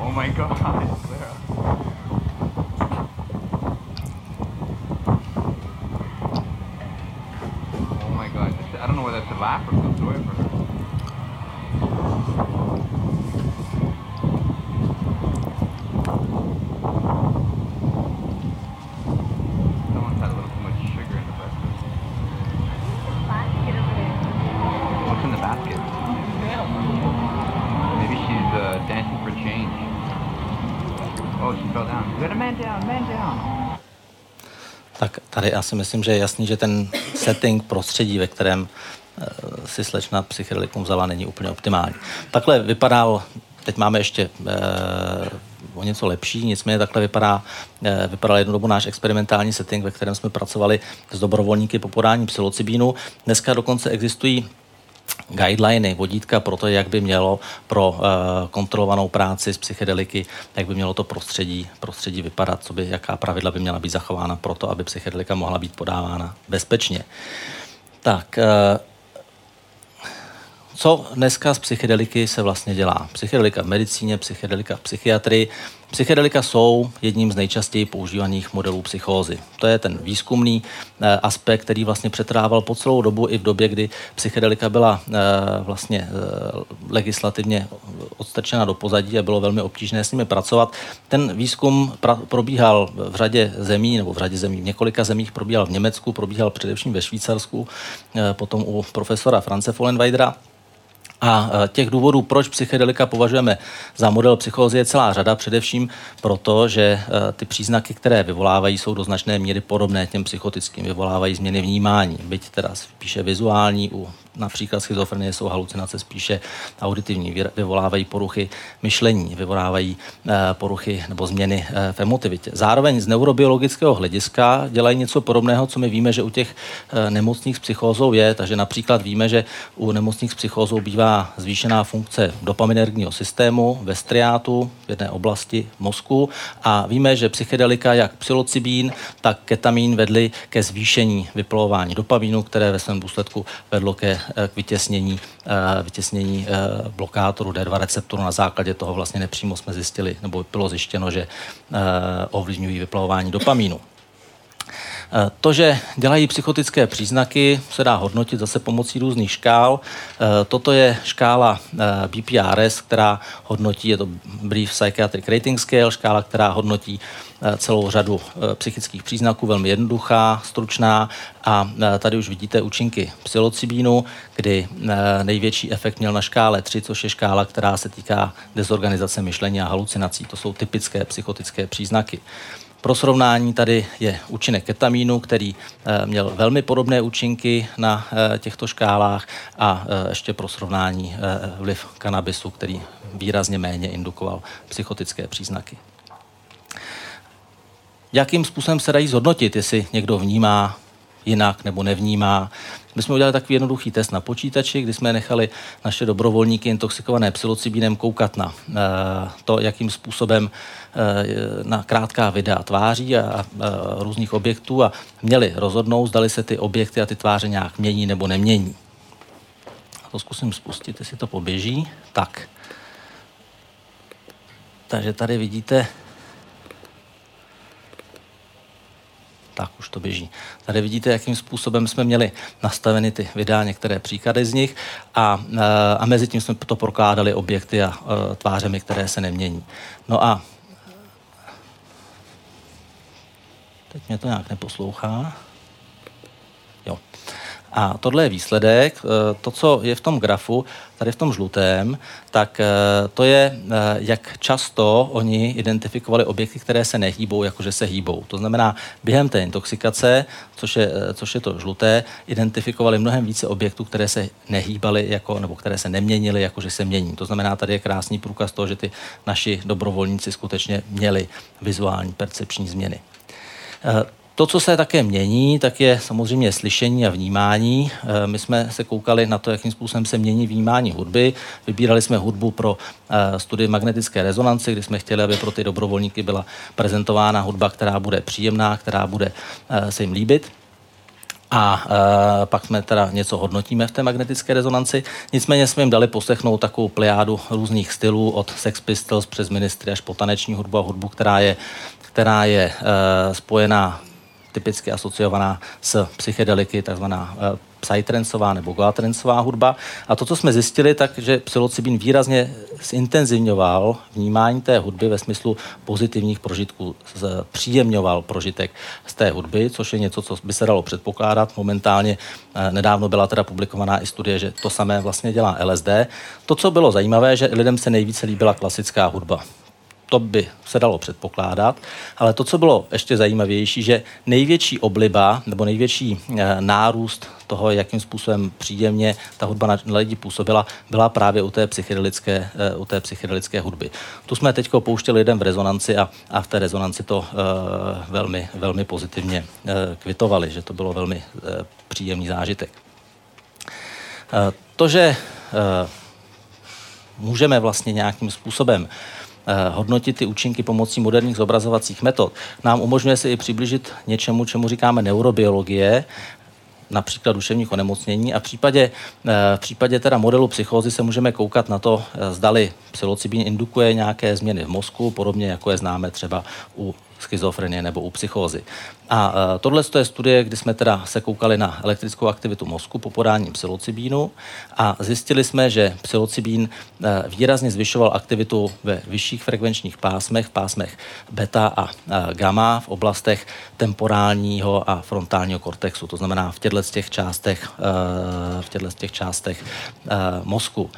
Oh my god. Tady já si myslím, že je jasný, že ten setting, prostředí, ve kterém Eh, si slečna psychedelikum vzala, není úplně optimální. Takhle vypadal, teď máme ještě e, o něco lepší, nicméně takhle vypadá, e, vypadal jednu dobu náš experimentální setting, ve kterém jsme pracovali s dobrovolníky po podání psilocybínu. Dneska dokonce existují guideliny, vodítka pro to, jak by mělo pro uh, kontrolovanou práci s psychedeliky, jak by mělo to prostředí, prostředí vypadat, co by, jaká pravidla by měla být zachována pro to, aby psychedelika mohla být podávána bezpečně. Tak, uh, co dneska z psychedeliky se vlastně dělá? Psychedelika v medicíně, psychedelika v psychiatrii. Psychedelika jsou jedním z nejčastěji používaných modelů psychózy. To je ten výzkumný eh, aspekt, který vlastně přetrával po celou dobu i v době, kdy psychedelika byla eh, vlastně eh, legislativně odstrčena do pozadí a bylo velmi obtížné s nimi pracovat. Ten výzkum probíhal v řadě zemí, nebo v řadě zemí, v několika zemích probíhal v Německu, probíhal především ve Švýcarsku, potom u profesora France Follenweidera. A e, těch důvodů, proč psychedelika považujeme za model psychózy, je celá řada, především proto, že e, ty příznaky, které vyvolávají, jsou do značné míry podobné těm psychotickým. Vyvolávají změny vnímání, byť teda spíše vizuální u například schizofrenie jsou halucinace spíše auditivní, vyvolávají poruchy myšlení, vyvolávají eh, poruchy nebo změny eh, v emotivitě. Zároveň z neurobiologického hlediska dělají něco podobného, co my víme, že u těch eh, nemocných psychózou je, takže například víme, že u nemocných psychózou bývá zvýšená funkce dopaminergního systému ve striátu v jedné oblasti mozku a víme, že psychedelika, jak psilocybín, tak ketamín vedly ke zvýšení vyplovování dopamínu, které ve svém důsledku vedlo ke k vytěsnění, eh, vytěsnění eh, blokátoru D2 receptoru. Na základě toho vlastně nepřímo jsme zjistili, nebo bylo zjištěno, že eh, ovlivňují vyplavování dopamínu. To, že dělají psychotické příznaky, se dá hodnotit zase pomocí různých škál. Toto je škála BPRS, která hodnotí, je to Brief Psychiatric Rating Scale, škála, která hodnotí Eh, celou řadu eh, psychických příznaků, velmi jednoduchá, stručná a eh, tady už vidíte účinky psilocybínu, kdy největší efekt měl na škále 3, což je škála, která se týká dezorganizace myšlení a halucinací. To jsou typické psychotické příznaky. Pro srovnání tady je účinek ketamínu, který měl velmi podobné účinky na těchto škálách a ještě pro srovnání vliv kanabisu, který výrazně méně indukoval psychotické příznaky. Jakým způsobem se dají zhodnotit, jestli někdo vnímá jinak nebo nevnímá. My jsme udělali takový jednoduchý test na počítači, kdy jsme nechali naše dobrovolníky intoxikované psilocybinem koukat na uh, to, jakým způsobem uh, na krátká videa tváří a, a uh, různých objektů a měli rozhodnout, zdali se ty objekty a ty tváře nějak mění nebo nemění. A to zkusím spustit, jestli to poběží. Tak. Takže tady vidíte tak už to běží. Tady vidíte, jakým způsobem jsme měli nastaveny ty videa, některé příklady z nich a, eh, a mezi tím jsme to prokládali objekty a uh, tvářemi, které se nemění. No a teď mě to nějak neposlouchá. A tohle je výsledek. Eh, to, co je v tom grafu, tady v tom žlutém, tak eh, to je, eh, jak často oni identifikovali objekty, které se nehýbou, jakože se hýbou. To znamená, během té intoxikace, což je, což je to žluté, identifikovali mnohem více objektů, které se nehýbaly, jako, nebo které se neměnily, jakože se mění. To znamená, tady je krásný průkaz toho, že ty naši dobrovolníci skutečně měli vizuální percepční změny. To, co se také mění, tak je samozřejmě slyšení a vnímání. Eh, my jsme se koukali na to, jakým způsobem se mění vnímání hudby. Vybírali jsme hudbu pro eh, studii magnetické rezonance, kdy jsme chtěli, aby pro ty dobrovolníky byla prezentována hudba, která bude příjemná, která bude eh, se jim líbit a e, pak jsme teda něco hodnotíme v té magnetické rezonanci. Nicméně jsme jim dali poslechnout takovou plejádu různých stylů od Sex Pistols přes ministry až po taneční hudbu a hudbu, která je, která je e, spojená typicky asociovaná s psychedeliky, takzvaná eh, psytrancová nebo goatrancová hudba. A to, co jsme zjistili, tak, že psilocybin výrazně zintenzivňoval vnímání té hudby ve smyslu pozitivních prožitků, příjemňoval prožitek z té hudby, což je něco, co by se dalo předpokládat. Momentálně eh, nedávno byla teda publikovaná i studie, že to samé vlastně dělá LSD. To, co bylo zajímavé, že lidem se nejvíce líbila klasická hudba to by se dalo předpokládat, ale to, co bylo ještě zajímavější, že největší obliba nebo největší eh, nárůst toho, jakým způsobem příjemně ta hudba na lidi působila, byla právě u té psychedelické, eh, u té psychedelické hudby. Tu jsme teď pouštěli lidem v rezonanci a, a v té rezonanci to uh, velmi, velmi pozitivně uh, kvitovali, že to bylo velmi uh, příjemný zážitek. Uh, to, že uh, můžeme vlastně nějakým způsobem hodnotit ty účinky pomocí moderních zobrazovacích metod, nám umožňuje se i přiblížit něčemu, čemu říkáme neurobiologie, například duševních onemocnění. A v případě, eh, v případě teda modelu psychózy se můžeme koukat na to, eh, zdali psilocybin indukuje nějaké změny v mozku, podobně jako je známe třeba u schizofrenie nebo u psychózy. A uh, tohle je studie, kdy jsme teda se koukali na elektrickou aktivitu mozku po podání psilocybínu a zjistili jsme, že psilocybín uh, výrazně zvyšoval aktivitu ve vyšších frekvenčních pásmech, pásmech beta a uh, gamma v oblastech temporálního a frontálního kortexu, to znamená v těchto těch částech, v těchto těch částech mozku.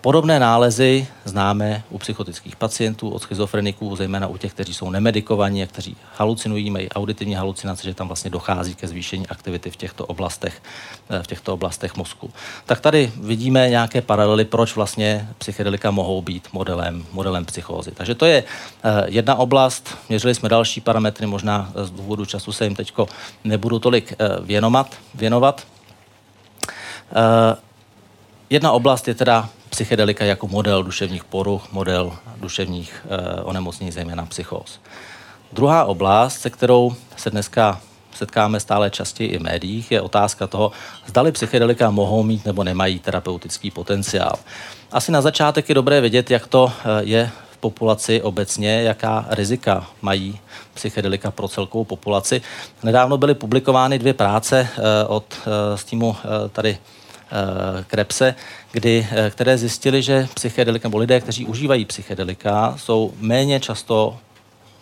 Podobné nálezy známe u psychotických pacientů, od schizofreniků, zejména u těch, kteří jsou nemedikovaní a kteří halucinují, mají auditivní halucinace, že tam vlastně dochází ke zvýšení aktivity v těchto oblastech, eh, v těchto oblastech mozku. Tak tady vidíme nějaké paralely, proč vlastně psychedelika mohou být modelem, modelem psychózy. Takže to je eh, jedna oblast. Měřili jsme další parametry, možná z důvodu času se jim teď nebudu tolik eh, věnovat. věnovat. Jedna oblast je teda psychedelika jako model duševních poruch, model duševních eh, onemocnění, zejména psychóz. Druhá oblast, se kterou se dneska setkáme stále častěji i v médiích, je otázka toho, zdali psychedelika mohou mít nebo nemají terapeutický potenciál. Asi na začátek je dobré vědět, jak to eh, je v populaci obecně, jaká rizika mají psychedelika pro celkovou populaci. Nedávno byly publikovány dvě práce od z týmu tady Krepse, kdy, které zjistili, že psychedelika, nebo lidé, kteří užívají psychedelika, jsou méně často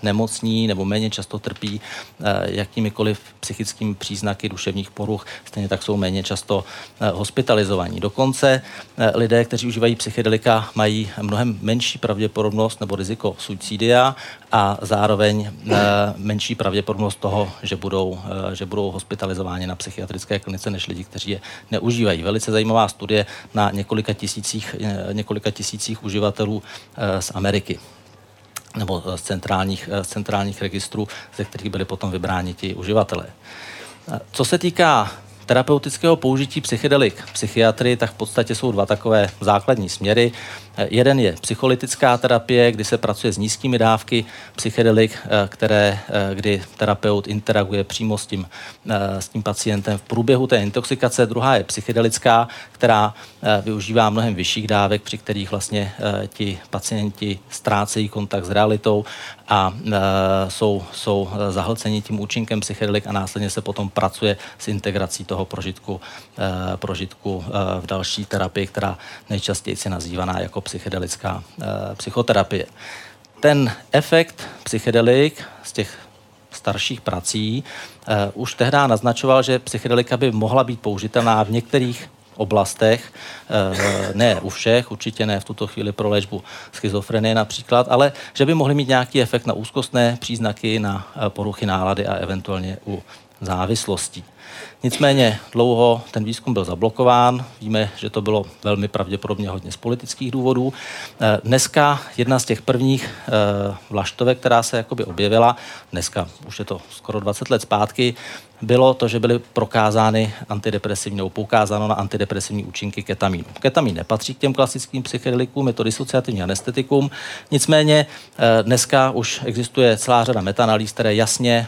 nemocní nebo méně často trpí eh, jakýmikoliv psychickými příznaky duševních poruch, stejně tak jsou méně často eh, hospitalizovaní. Dokonce eh, lidé, kteří užívají psychedelika, mají mnohem menší pravděpodobnost nebo riziko suicidia a zároveň menší pravděpodobnost toho, že budou, že budou hospitalizováni na psychiatrické klinice, než lidi, kteří je neužívají. Velice zajímavá studie na několika tisících, několika tisících uživatelů z Ameriky nebo z centrálních, z centrálních registrů, ze kterých byli potom vybráni ti uživatelé. Co se týká terapeutického použití psychedelik v psychiatrii, tak v podstatě jsou dva takové základní směry. Jeden je psycholytická terapie, kdy se pracuje s nízkými dávky psychedelik, eh, které, eh, kdy terapeut interaguje přímo s tím, eh, s tím pacientem v průběhu té intoxikace. Druhá je psychedelická, která využívá mnohem vyšších dávek, při kterých vlastně ti pacienti ztrácejí kontakt s realitou a jsou, jsou zahlceni tím účinkem psychedelik a následně se potom pracuje s integrací toho prožitku, prožitku v další terapii, která nejčastěji je nazývaná jako psychedelická uh, psychoterapie. Ten efekt psychedelik z těch starších prací uh, už tehdy naznačoval, že psychedelika by mohla být použitelná v některých oblastech, eh, ne u všech, určitě ne v tuto chvíli pro léčbu schizofrenie například, ale že by mohly mít nějaký efekt na úzkostné příznaky, na poruchy nálady a eventuálně u závislostí. Nicméně dlouho ten výzkum byl zablokován. Víme, že to bylo velmi pravděpodobně hodně z politických důvodů. Eh, dneska jedna z těch prvních eh, vlaštovek, která se jakoby objevila, dneska už je to skoro 20 let zpátky, bylo to, že byly prokázány antidepresivní nebo poukázáno na antidepresivní účinky ketamínu. Ketamin nepatří k těm klasickým psychedelikům, je to disociativní anestetikum. Nicméně eh, dneska už existuje celá řada metanalýz, které jasně,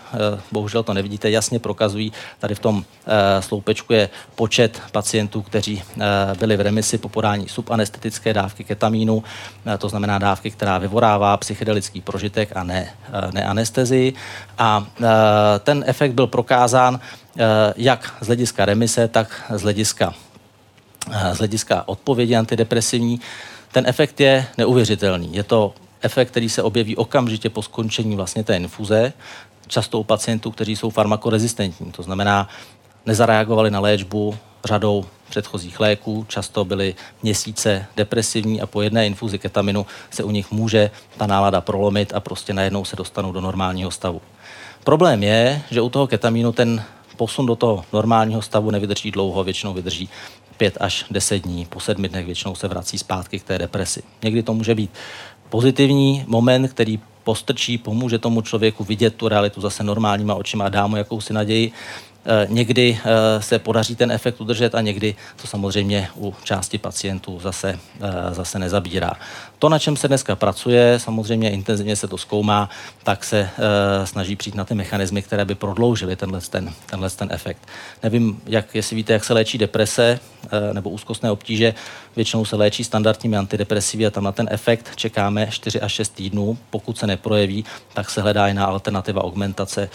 bohužel to nevidíte, jasně prokazují, tady v tom Eh, sloupečku je počet pacientů, kteří eh, byli v remisi po podání subanestetické dávky ketamínu, eh, to znamená dávky, která vyvorává psychedelický prožitek a ne, ne anestezii. A ten efekt byl prokázán jak z hlediska remise, tak z hlediska, z hlediska odpovědi antidepresivní. Ten efekt je neuvěřitelný. Je to efekt, který se objeví okamžitě po skončení vlastně té infuze, často u pacientů, kteří jsou farmakorezistentní. To znamená, nezareagovali na léčbu řadou předchozích léků, často byly měsíce depresivní a po jedné infuzi ketaminu se u nich může ta nálada prolomit a prostě najednou se dostanou do normálního stavu. Problém je, že u toho ketaminu ten posun do toho normálního stavu nevydrží dlouho, většinou vydrží 5 až 10 dní, po sedmi dnech většinou se vrací zpátky k té depresi. Někdy to může být pozitivní moment, který postrčí, pomůže tomu člověku vidět tu realitu zase normálníma očima a dá mu jakousi naději. Eh, někdy eh, se podaří ten efekt udržet a někdy to samozřejmě u části pacientů zase, eh, zase nezabírá. To, na čem se dneska pracuje, samozřejmě intenzivně se to zkoumá, tak se snaží přijít na ty mechanismy, které by prodloužily tenhle ten, tenhle ten efekt. Nevím, jak, jestli víte, jak se léčí deprese nebo úzkostné obtíže. Většinou se léčí standardními antidepresivy a tam na ten efekt čekáme 4 až 6 týdnů. Pokud se neprojeví, tak se hledá jiná alternativa augmentace,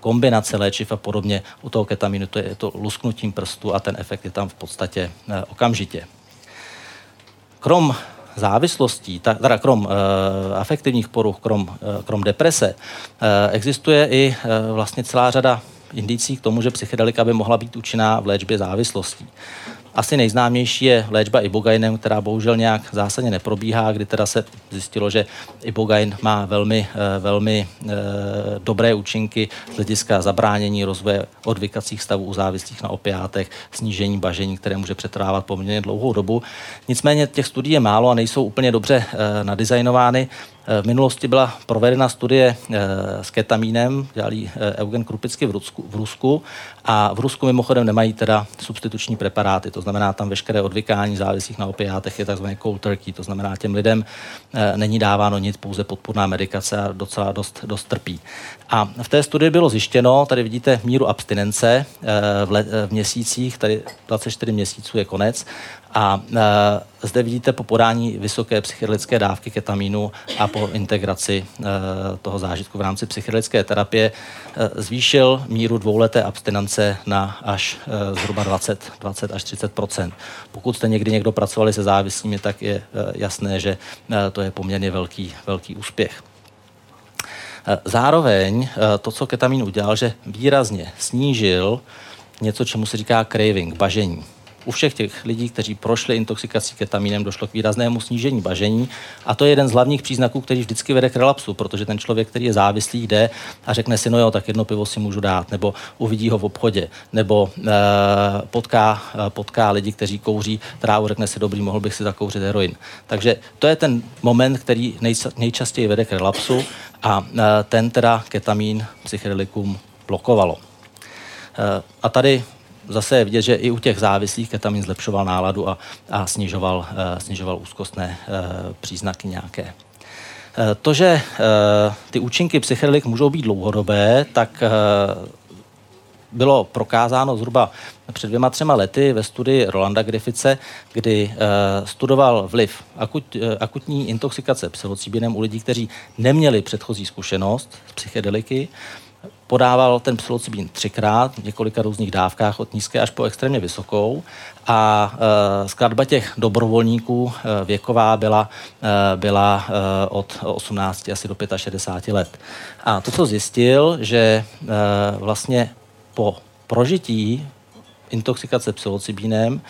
kombinace léčiv a podobně u toho ketaminu to je to lusknutím prstu a ten efekt je tam v podstatě eh, okamžitě. Krom závislostí, teda krom e, afektivních poruch, krom, e, krom deprese, e, existuje i e, vlastně celá řada indicí k tomu, že psychedelika by mohla být účinná v léčbě závislostí. Asi nejznámější je léčba ibogainem, která bohužel nějak zásadně neprobíhá, kdy teda se zjistilo, že ibogain má velmi, eh, velmi eh, dobré účinky z hlediska zabránění rozvoje odvykacích stavů u závislých na opiátech, snížení bažení, které může přetrávat poměrně dlouhou dobu. Nicméně těch studií je málo a nejsou úplně dobře eh, nadizajnovány. V minulosti byla provedena studie s ketamínem, dělali Eugen Krupicky v Rusku, v Rusku a v Rusku mimochodem nemají teda substituční preparáty, to znamená tam veškeré odvykání závislých na opiátech je takzvané cold turkey, to znamená těm lidem není dáváno nic, pouze podpůrná medikace a docela dost, dost trpí. A v té studii bylo zjištěno, tady vidíte míru abstinence v, let, v měsících, tady 24 měsíců je konec, A zde vidíte po podání vysoké psychedelické dávky ketamínu a po integraci toho zážitku v rámci psychedelické terapie zvýšil míru dvouleté abstinence na až zhruba 20, 20 až 30 Pokud jste někdy někdo pracovali se závislými, tak je jasné, že to je poměrně velký, velký úspěch. Eh, zároveň eh, to, co ketamin udělal, že výrazně snížil něco, čemu se říká craving, bažení. U všech těch lidí, kteří prošli intoxikací ketaminem, došlo k výraznému snížení bažení a to je jeden z hlavních příznaků, který vždycky vede k relapsu, protože ten člověk, který je závislý, jde a řekne si, no jo, tak jedno pivo si můžu dát, nebo uvidí ho v obchodě, nebo e, potká, potká lidi, kteří kouří trávu, řekne si, dobrý, mohl bych si zakouřit heroin. Takže to je ten moment, který nejčastěji vede k relapsu a e, ten teda ketamin psychedelikum blokovalo. E, a tady zase je vidět, že i u těch závislých ketamin zlepšoval náladu a, a snižoval, e, snižoval úzkostné příznaky nějaké. To, že ty účinky psychedelik můžou být dlouhodobé, tak bylo prokázáno zhruba před dvěma, třema lety ve studii Rolanda Griffice, kdy uh, studoval vliv akut, uh, akutní intoxikace psilocybinem u lidí, kteří neměli předchozí zkušenost s psychedeliky. Podával ten psilocybin třikrát v několika různých dávkách od nízké až po extrémně vysokou a uh, skladba těch dobrovolníků uh, věková byla, uh, byla uh, od 18 asi do 65 let. A to, co zjistil, že uh, vlastně po prožití intoxikace psilocybínem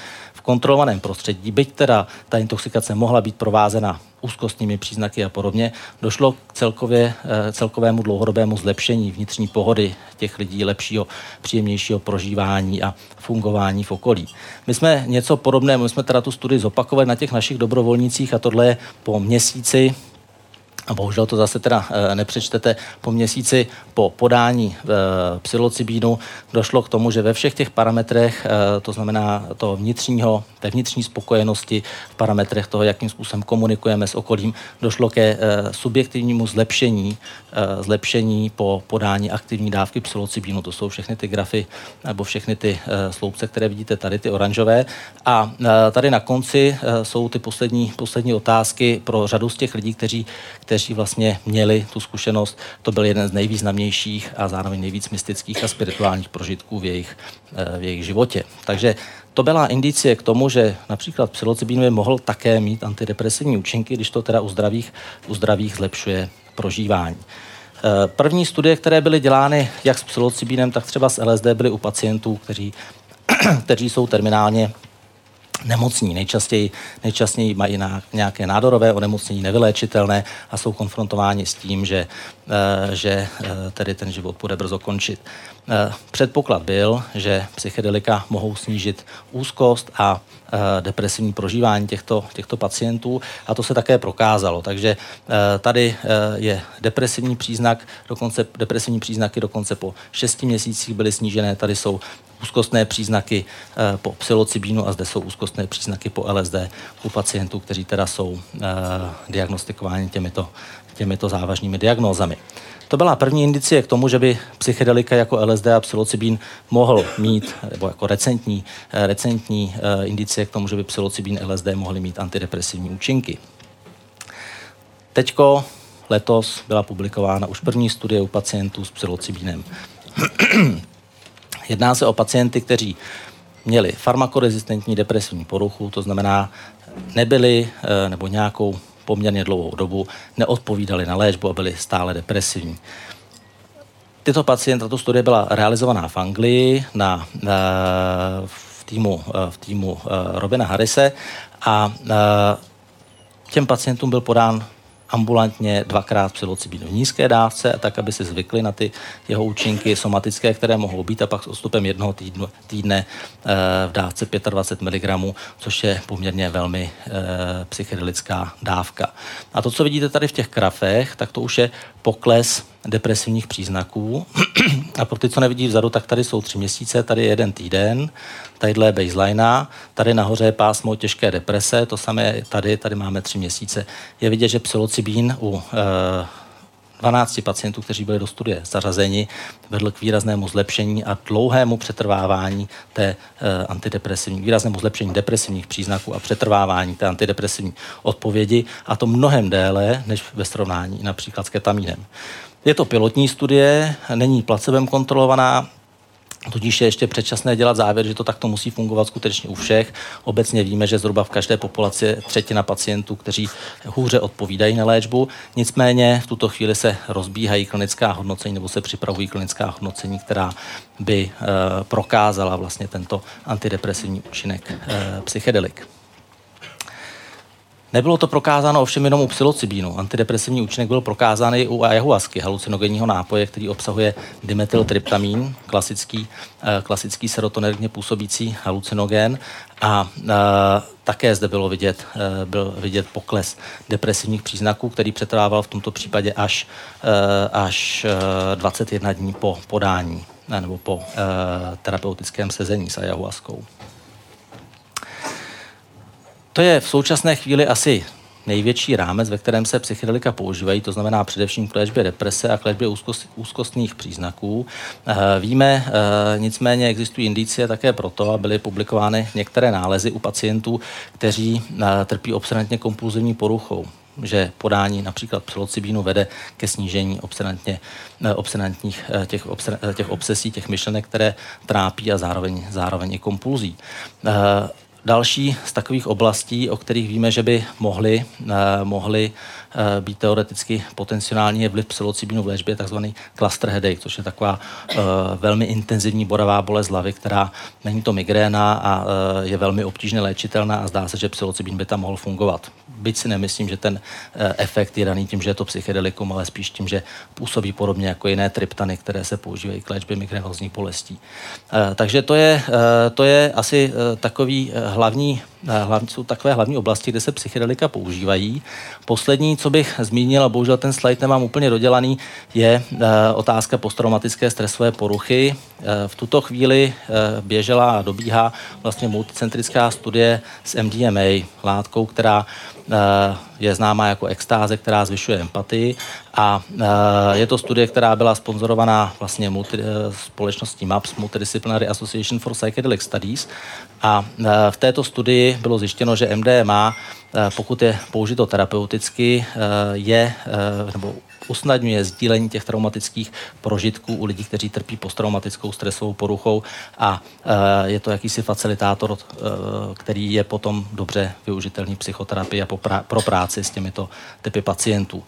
v kontrolovaném prostředí, byť teda ta intoxikace mohla být provázena úzkostnými příznaky a podobně, došlo k celkově, eh, celkovému dlouhodobému zlepšení vnitřní pohody těch lidí, lepšího, příjemnějšího prožívání a fungování v okolí. My jsme něco podobného, my jsme teda tu studii zopakovali na těch našich dobrovolnících a tohle je po měsíci a bohužel to zase teda eh, nepřečtete, po měsíci po podání eh, psilocybínu došlo k tomu, že ve všech těch parametrech, eh, to znamená to vnitřního, té vnitřní spokojenosti, v parametrech toho, jakým způsobem komunikujeme s okolím, došlo ke subjektivnímu zlepšení, zlepšení po podání aktivní dávky psilocybínu. To jsou všechny ty grafy nebo všechny ty sloupce, které vidíte tady, ty oranžové. A tady na konci jsou ty poslední, poslední otázky pro řadu z těch lidí, kteří, kteří vlastně měli tu zkušenost. To byl jeden z nejvýznamnějších a zároveň nejvíc mystických a spirituálních prožitků v jejich, eh, v jejich životě. Takže to byla indicie k tomu, že například psilocybin by mohl také mít antidepresivní účinky, když to teda u zdravých, u zdravých zlepšuje prožívání. Eh, první studie, které byly dělány jak s psilocybinem, tak třeba s LSD, byly u pacientů, kteří, kteří jsou terminálně nemocní. Nejčastěji, nejčastěji mají na nějaké nádorové onemocnění nevyléčitelné a jsou konfrontováni s tím, že, eh, že eh, tedy ten život bude brzo končit. Eh, předpoklad byl, že psychedelika mohou snížit úzkost a depresivní prožívání těchto, těchto pacientů a to se také prokázalo. Takže tady je depresivní příznak, dokonce depresivní příznaky dokonce po šesti měsících byly snížené, tady jsou úzkostné příznaky eh, po psilocybínu a zde jsou úzkostné příznaky po LSD u pacientů, kteří teda jsou eh, diagnostikováni těmito, těmito závažnými diagnózami. To byla první indicie k tomu, že by psychedelika jako LSD a psilocybín mohl mít, nebo jako recentní, eh, recentní indicie k tomu, že by psilocybín LSD mohly mít antidepresivní účinky. Teďko letos byla publikována už první studie u pacientů s psilocybínem. Jedná se o pacienty, kteří měli farmakorezistentní depresivní poruchu, to znamená, nebyli eh, nebo nějakou poměrně dlouhou dobu neodpovídali na léčbu a byli stále depresivní. Tyto pacienty, tato studie byla realizovaná v Anglii na, na v týmu, v týmu eh, Robina Harrise a eh, těm pacientům byl podán ambulantně dvakrát psilocybin v nízké dávce, tak aby si zvykli na ty jeho účinky somatické, které mohou být a pak s odstupem jednoho týdnu, týdne eh, v dávce 25 mg, což je poměrně velmi eh, psychedelická dávka. A to, co vidíte tady v těch krafech, tak to už je pokles depresivních příznaků. A pro ty, co nevidí vzadu, tak tady jsou tři měsíce, tady je jeden týden, tadyhle je baseline, tady nahoře je pásmo těžké deprese, to samé tady, tady máme tři měsíce. Je vidět, že psilocybín u e, 12 pacientů, kteří byli do studie zařazeni, vedl k výraznému zlepšení a dlouhému přetrvávání té antidepresivní, výraznému zlepšení depresivních příznaků a přetrvávání té antidepresivní odpovědi a to mnohem déle než ve srovnání například s ketamínem. Je to pilotní studie, není placebem kontrolovaná, Tudíž je ještě předčasné dělat závěr, že to takto musí fungovat skutečně u všech. Obecně víme, že zhruba v každé populaci je třetina pacientů, kteří hůře odpovídají na léčbu. Nicméně v tuto chvíli se rozbíhají klinická hodnocení nebo se připravují klinická hodnocení, která by e, prokázala vlastně tento antidepresivní účinek e, psychedelik. Nebylo to prokázáno ovšem jenom u psilocybínu. Antidepresivní účinek byl prokázán i u ayahuasky, halucinogenního nápoje, který obsahuje dimethyltryptamin, klasický, eh, klasický serotonergně působící halucinogen. A e, také zde bylo vidět, e, byl vidět pokles depresivních příznaků, který přetrvával v tomto případě až, až 21 dní po podání nebo po terapeutickém sezení s ayahuaskou. To je v současné chvíli asi největší rámec, ve kterém se psychedelika používají, to znamená především k léčbě deprese a k léčbě úzkost, úzkostných příznaků. Eh, víme, eh, nicméně existují indicie také proto, a byly publikovány některé nálezy u pacientů, kteří eh, trpí obsedantně kompulzivní poruchou že podání například psilocybínu vede ke snížení obsedantně, obsedantních těch, těch obsesí, těch myšlenek, které trápí a zároveň, zároveň i kompulzí. Další z takových oblastí, o kterých víme, že by mohly, eh, mohly být teoreticky potenciální, je vliv psilocybinu v léčbě, takzvaný cluster headache, což je taková eh, velmi intenzivní boravá bolest hlavy, která není to migréna a je velmi obtížně léčitelná a zdá se, že psilocybin by tam mohl fungovat. Byť si nemyslím, že ten efekt je daný tím, že je to psychedelikum, ale spíš tím, že působí podobně jako jiné tryptany, které se používají k léčbě migrénozních bolestí. Takže to je, to je asi takový eh, hlavní, jsou takové hlavní oblasti, kde se psychedelika používají. Poslední, co bych zmínil, a bohužel ten slide nemám úplně dodělaný, je uh, otázka posttraumatické stresové poruchy. Uh, v tuto chvíli uh, běžela a dobíhá vlastně multicentrická studie s MDMA, látkou, která je známá jako extáze, která zvyšuje empatii a je to studie, která byla sponzorovaná vlastně multi, společností MAPS, Multidisciplinary Association for Psychedelic Studies a v této studii bylo zjištěno, že MDMA, pokud je použito terapeuticky, je nebo usnadňuje sdílení těch traumatických prožitků u lidí, kteří trpí posttraumatickou stresovou poruchou a je to jakýsi facilitátor, který je potom dobře využitelný psychoterapii a pro práci s těmito typy pacientů.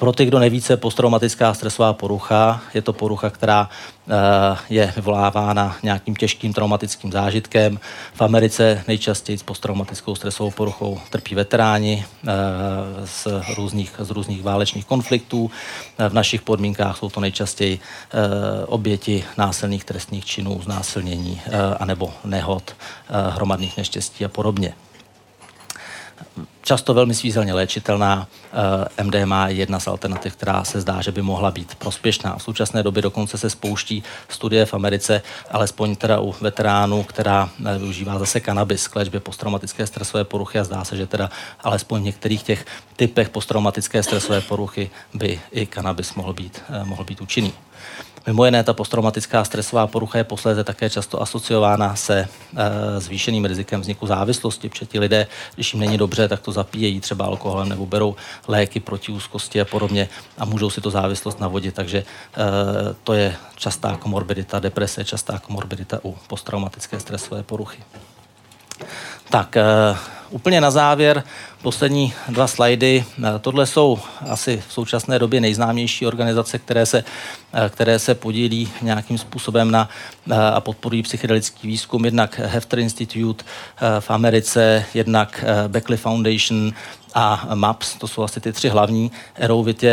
Pro ty, kdo neví, co je posttraumatická stresová porucha, je to porucha, která eh, je vyvolávána nějakým těžkým traumatickým zážitkem. V Americe nejčastěji s posttraumatickou stresovou poruchou trpí veteráni eh, z různých, z různých válečných konfliktů. Eh, v našich podmínkách jsou to nejčastěji oběti násilných trestných činů, znásilnění anebo nehod, hromadných neštěstí a podobně často velmi svízelně léčitelná. Eh, MDMA je jedna z alternativ, která se zdá, že by mohla být prospěšná. V současné době dokonce se spouští studie v Americe, alespoň teda u veteránů, která eh, využívá zase kanabis k léčbě posttraumatické stresové poruchy a zdá se, že teda alespoň v některých těch typech posttraumatické stresové poruchy by i kanabis mohl být, eh, mohl být účinný. Mimo jiné, ta posttraumatická stresová porucha je posléze také často asociována se e, zvýšeným rizikem vzniku závislosti, protože ti lidé, když jim není dobře, tak to zapíjejí třeba alkoholem nebo berou léky proti úzkosti a podobně a můžou si to závislost navodit. Takže e, to je častá komorbidita deprese, častá komorbidita u posttraumatické stresové poruchy. Tak, e, úplně na závěr poslední dva slajdy. Eh, tohle jsou asi v současné době nejznámější organizace, které se, eh, které se podílí nějakým způsobem na eh, a podporují psychedelický výzkum. Jednak Hefter Institute v Americe, jednak Beckley Foundation a MAPS, to jsou asi ty tři hlavní. Erovit je